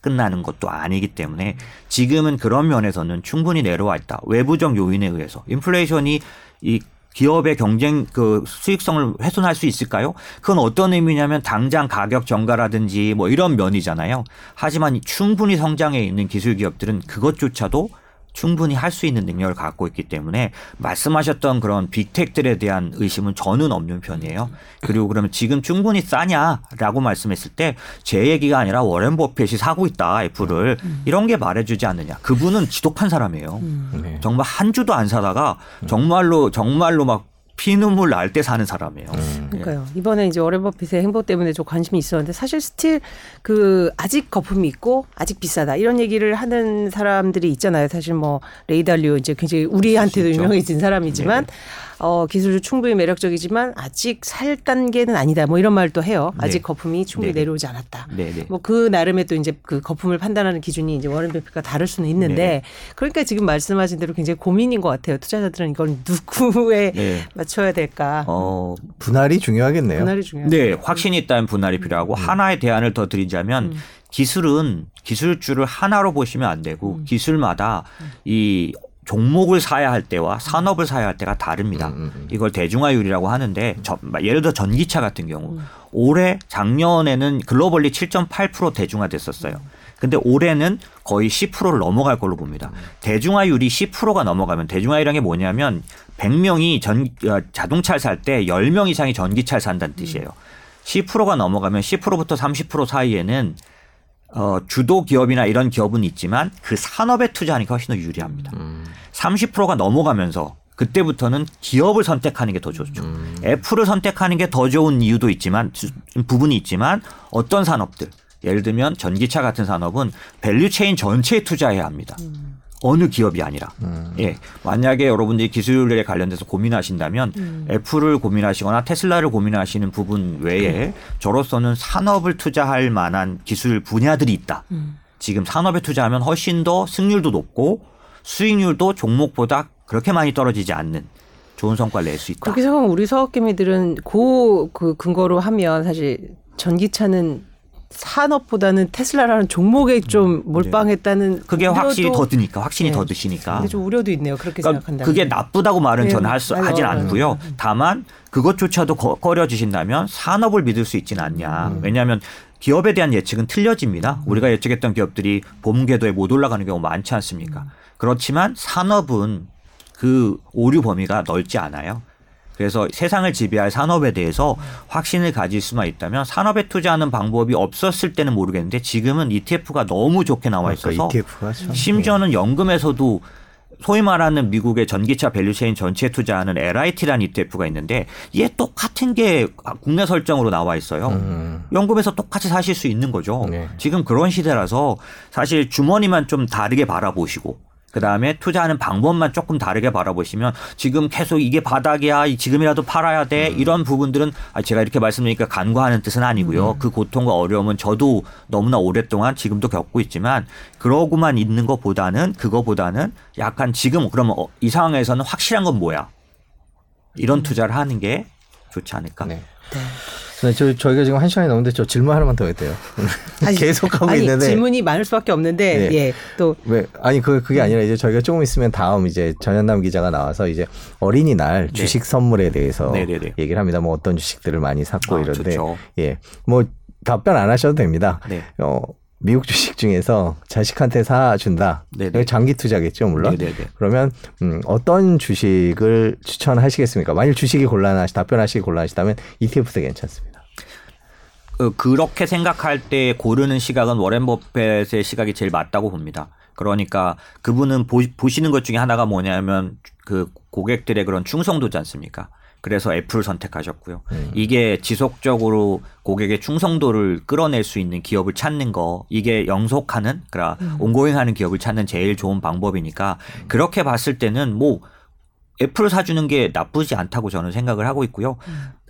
끝나는 것도 아니기 때문에 지금은 그런 면에서는 충분히 내려와 있다. 외부적 요인에 의해서 인플레이션이 이 기업의 경쟁 그 수익성을 훼손할 수 있을까요? 그건 어떤 의미냐면 당장 가격 정가라든지 뭐 이런 면이잖아요. 하지만 충분히 성장해 있는 기술 기업들은 그것조차도 충분히 할 수 있는 능력을 갖고 있기 때문에 말씀하셨던 그런 big tech들에 대한 의심은 저는 없는 편이에요. 그리고 그러면 지금 충분히 싸냐라고 말씀했을 때 제 얘기가 아니라 워렌 버핏이 사고 있다 애플을 이런 게 말해주지 않느냐. 그분은 지독한 사람이에요. 네. 정말 한 주도 안 사다가 정말로 정말로 막 피눈물 날 때 사는 사람이에요. 그러니까요. 이번에 이제 워렌 버핏의 행보 때문에 좀 관심이 있었는데 사실 still 그 아직 거품이 있고 아직 비싸다 이런 얘기를 하는 사람들이 있잖아요. 사실 뭐 레이달리오 이제 굉장히 우리한테도. 유명해진 사람이지만 네네. 어 기술도 충분히 매력적이지만 아직 살 단계는 아니다. 뭐 이런 말도 해요. 아직 네. 거품이 충분히 네네. 내려오지 않았다. 네네. 뭐그 나름의 또 이제 그 거품을 판단하는 기준이 이제 워렌 버핏과 다를 수는 있는데 네네. 그러니까 지금 말씀하신 대로 굉장히 고민인 것 같아요. 투자자들은 이걸 누구에 네. 맞춰야 될까? 어, 분할이 중요하겠네요 분할이 중요해요. 네, 확신이 있다면 분할이 필요하고 하나의 대안을 더 드리자면 기술은 기술주를 하나로 보시면 안 되고 기술마다 이 종목을 사야 할 때와 산업을 사야 할 때가 다릅니다. 이걸 대중화율이라고 하는데 저- 예를 들어 전기차 같은 경우 올해 작년에는 글로벌리 7.8% 대중화됐었어요. 근데 올해는 거의 10%를 넘어갈 걸로 봅니다. 대중화율이 10%가 넘어가면 대중화율이란 게 뭐냐면 100명이 전 어, 자동차를 살 때 10명 이상이 전기차를 산다는 뜻이에요. 10%가 넘어가면 10%부터 30% 사이에는 어, 주도 기업이나 이런 기업은 있지만 그 산업에 투자하니까 훨씬 더 유리합니다. 30%가 넘어가면서 그때부터는 기업을 선택하는 게 더 좋죠. 애플을 선택하는 게 더 좋은 이유도 있지만 주- 부분이 있지만 어떤 산업들 예를 들면 전기차 같은 산업은 value chain 전체에 투자해야 합니다. 어느 기업이 아니라. 예. 만약에 여러분들이 기술에 관련돼서 고민하신다면 애플을 고민하시거나 테슬라를 고민하시는 부분 외에 저로서는 산업을 투자할 만한 기술 분야들이 있다. 지금 산업에 투자하면 훨씬 더 승률도 높고 수익률도 종목보다 그렇게 많이 떨어지지 않는 좋은 성과를 낼 수 있다. 그렇게 생각하면 우리 사업개미들은 그, 그 근거로 하면 사실 전기차는 산업보다는 테슬라라는 종목에 좀 몰빵했다는 그게 확실히 더 드니까 확실히 네. 더 드시니까. 근데 좀 우려도 있네요. 그렇게 그러니까 생각한다면. 그게 나쁘다고 말은 네, 저는 할 수, 맞아요. 하진 맞아요. 않고요. 다만 그것조차도 거- 꺼려지신다면 산업을 믿을 수 있지는 않냐. 음. 왜냐하면 기업에 대한 예측은 틀려집니다. 우리가 예측했던 기업들이 봄 궤도에 못 올라가는 경우 많지 않습니까? 음. 그렇지만 산업은 그 오류 범위가 넓지 않아요. 그래서 세상을 지배할 산업에 대해서 확신을 가질 수만 있다면 산업에 투자하는 방법이 없었을 때는 모르겠는데 지금은 ETF가 너무 좋게 나와 있어서 그러니까 ETF가 참 심지어는 연금에서도 소위 말하는 미국의 전기차 value chain 전체에 투자하는 LIT라는 ETF가 있는데 이게 똑같은 게 국내 설정으로 나와 있어요. 음. 연금에서 똑같이 사실 수 있는 거죠. 네. 지금 그런 시대라서 사실 주머니만 좀 다르게 바라보시고 그 다음에 투자하는 방법만 조금 다르게 바라보시면 지금 계속 이게 바닥이야 이 지금이라도 팔아야 돼 음. 이런 부분들은 아, 제가 이렇게 말씀드리니까 간과하는 뜻은 아니고요. 음. 그 고통과 어려움은 저도 너무나 오랫동안 지금도 겪고 있지만 그러고만 있는 것보다는 그거보다는 약간 지금 그러면 어, 이 상황에서는 확실한 건 뭐야 이런 투자를 하는 게 좋지 않을까. 네. 네. 네, 저, 저희가 지금 한 시간이 넘는데 저 질문 하나만 더 해도 돼요. 계속 하고 아니, 있는데. 질문이 많을 수밖에 없는데 네. 예. 또 왜 아니 그 그게 아니라 이제 저희가 조금 있으면 다음 이제 전현남 기자가 나와서 이제 어린이날 주식 선물에 대해서 네. 네네네. 얘기를 합니다. 뭐 어떤 주식들을 많이 샀고 아, 이런데 좋죠. 예. 뭐 답변 안 하셔도 됩니다. 네. 어 미국 주식 중에서 자식한테 사준다. 네네. 장기 투자겠죠, 물론. 네네네. 그러면 음, 어떤 주식을 추천하시겠습니까? 만일 주식이 곤란하시 답변하시기 곤란하시다면 ETF도 괜찮습니다. 어, 그렇게 생각할 때 고르는 시각은 워렌 버핏의 시각이 제일 맞다고 봅니다. 그러니까 그분은 보, 보시는 것 중에 하나가 뭐냐면 그 고객들의 그런 충성도지 않습니까? 그래서 애플을 선택하셨고요. 이게 지속적으로 고객의 충성도를 끌어낼 수 있는 기업을 찾는 거, 이게 영속하는, 그러니까 온고잉하는 기업을 찾는 제일 좋은 방법이니까 그렇게 봤을 때는 뭐 애플을 사주는 게 나쁘지 않다고 저는 생각을 하고 있고요.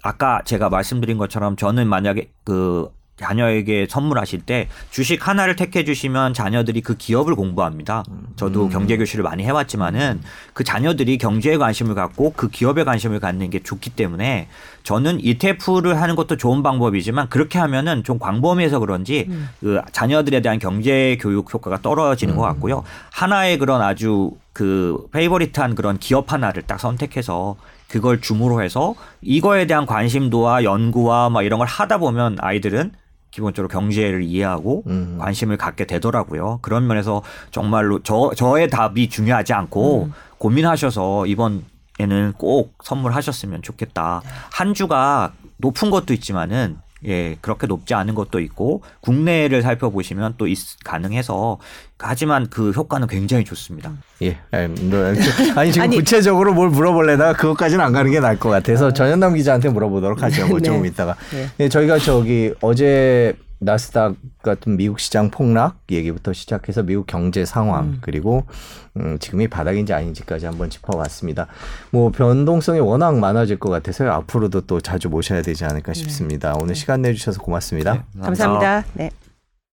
아까 제가 말씀드린 것처럼 저는 만약에 그 자녀에게 선물하실 때 주식 하나를 택해 주시면 자녀들이 그 기업을 공부합니다. 저도 경제 교실을 많이 해왔지만은 그 자녀들이 경제에 관심을 갖고 그 기업에 관심을 갖는 게 좋기 때문에 저는 ETF를 하는 것도 좋은 방법이지만 그렇게 하면은 좀 광범위해서 그런지 그 자녀들에 대한 경제 교육 효과가 떨어지는 것 같고요. 하나의 그런 아주 그 페이버리트한 그런 기업 하나를 딱 선택해서 그걸 줌으로 해서 이거에 대한 관심도와 연구와 막 이런 걸 하다 보면 아이들은 기본적으로 경제를 이해하고 음. 관심을 갖게 되더라고요. 그런 면에서 정말로 저 저의 답이 중요하지 않고 고민하셔서 이번에는 꼭 선물하셨으면 좋겠다. 한 주가 높은 것도 있지만은 예, 그렇게 높지 않은 것도 있고 국내를 살펴보시면 또 있, 가능해서 하지만 그 효과는 굉장히 좋습니다. 예. 아니, 뭐, 아니 지금 아니. 구체적으로 뭘 물어볼래다가 그것까지는 안 가는 게 나을 것 같아서 전현남 기자한테 물어보도록 하죠. 뭐 네. 조금 있다가. 네. 예, 저희가 저기 어제 나스닥 같은 미국 시장 폭락 얘기부터 시작해서 미국 경제 상황 그리고 음, 지금이 바닥인지 아닌지까지 한번 짚어봤습니다. 뭐 변동성이 워낙 많아질 것 같아서요. 앞으로도 또 자주 모셔야 되지 않을까 싶습니다. 오늘 시간 내주셔서 고맙습니다. 감사합니다. 네.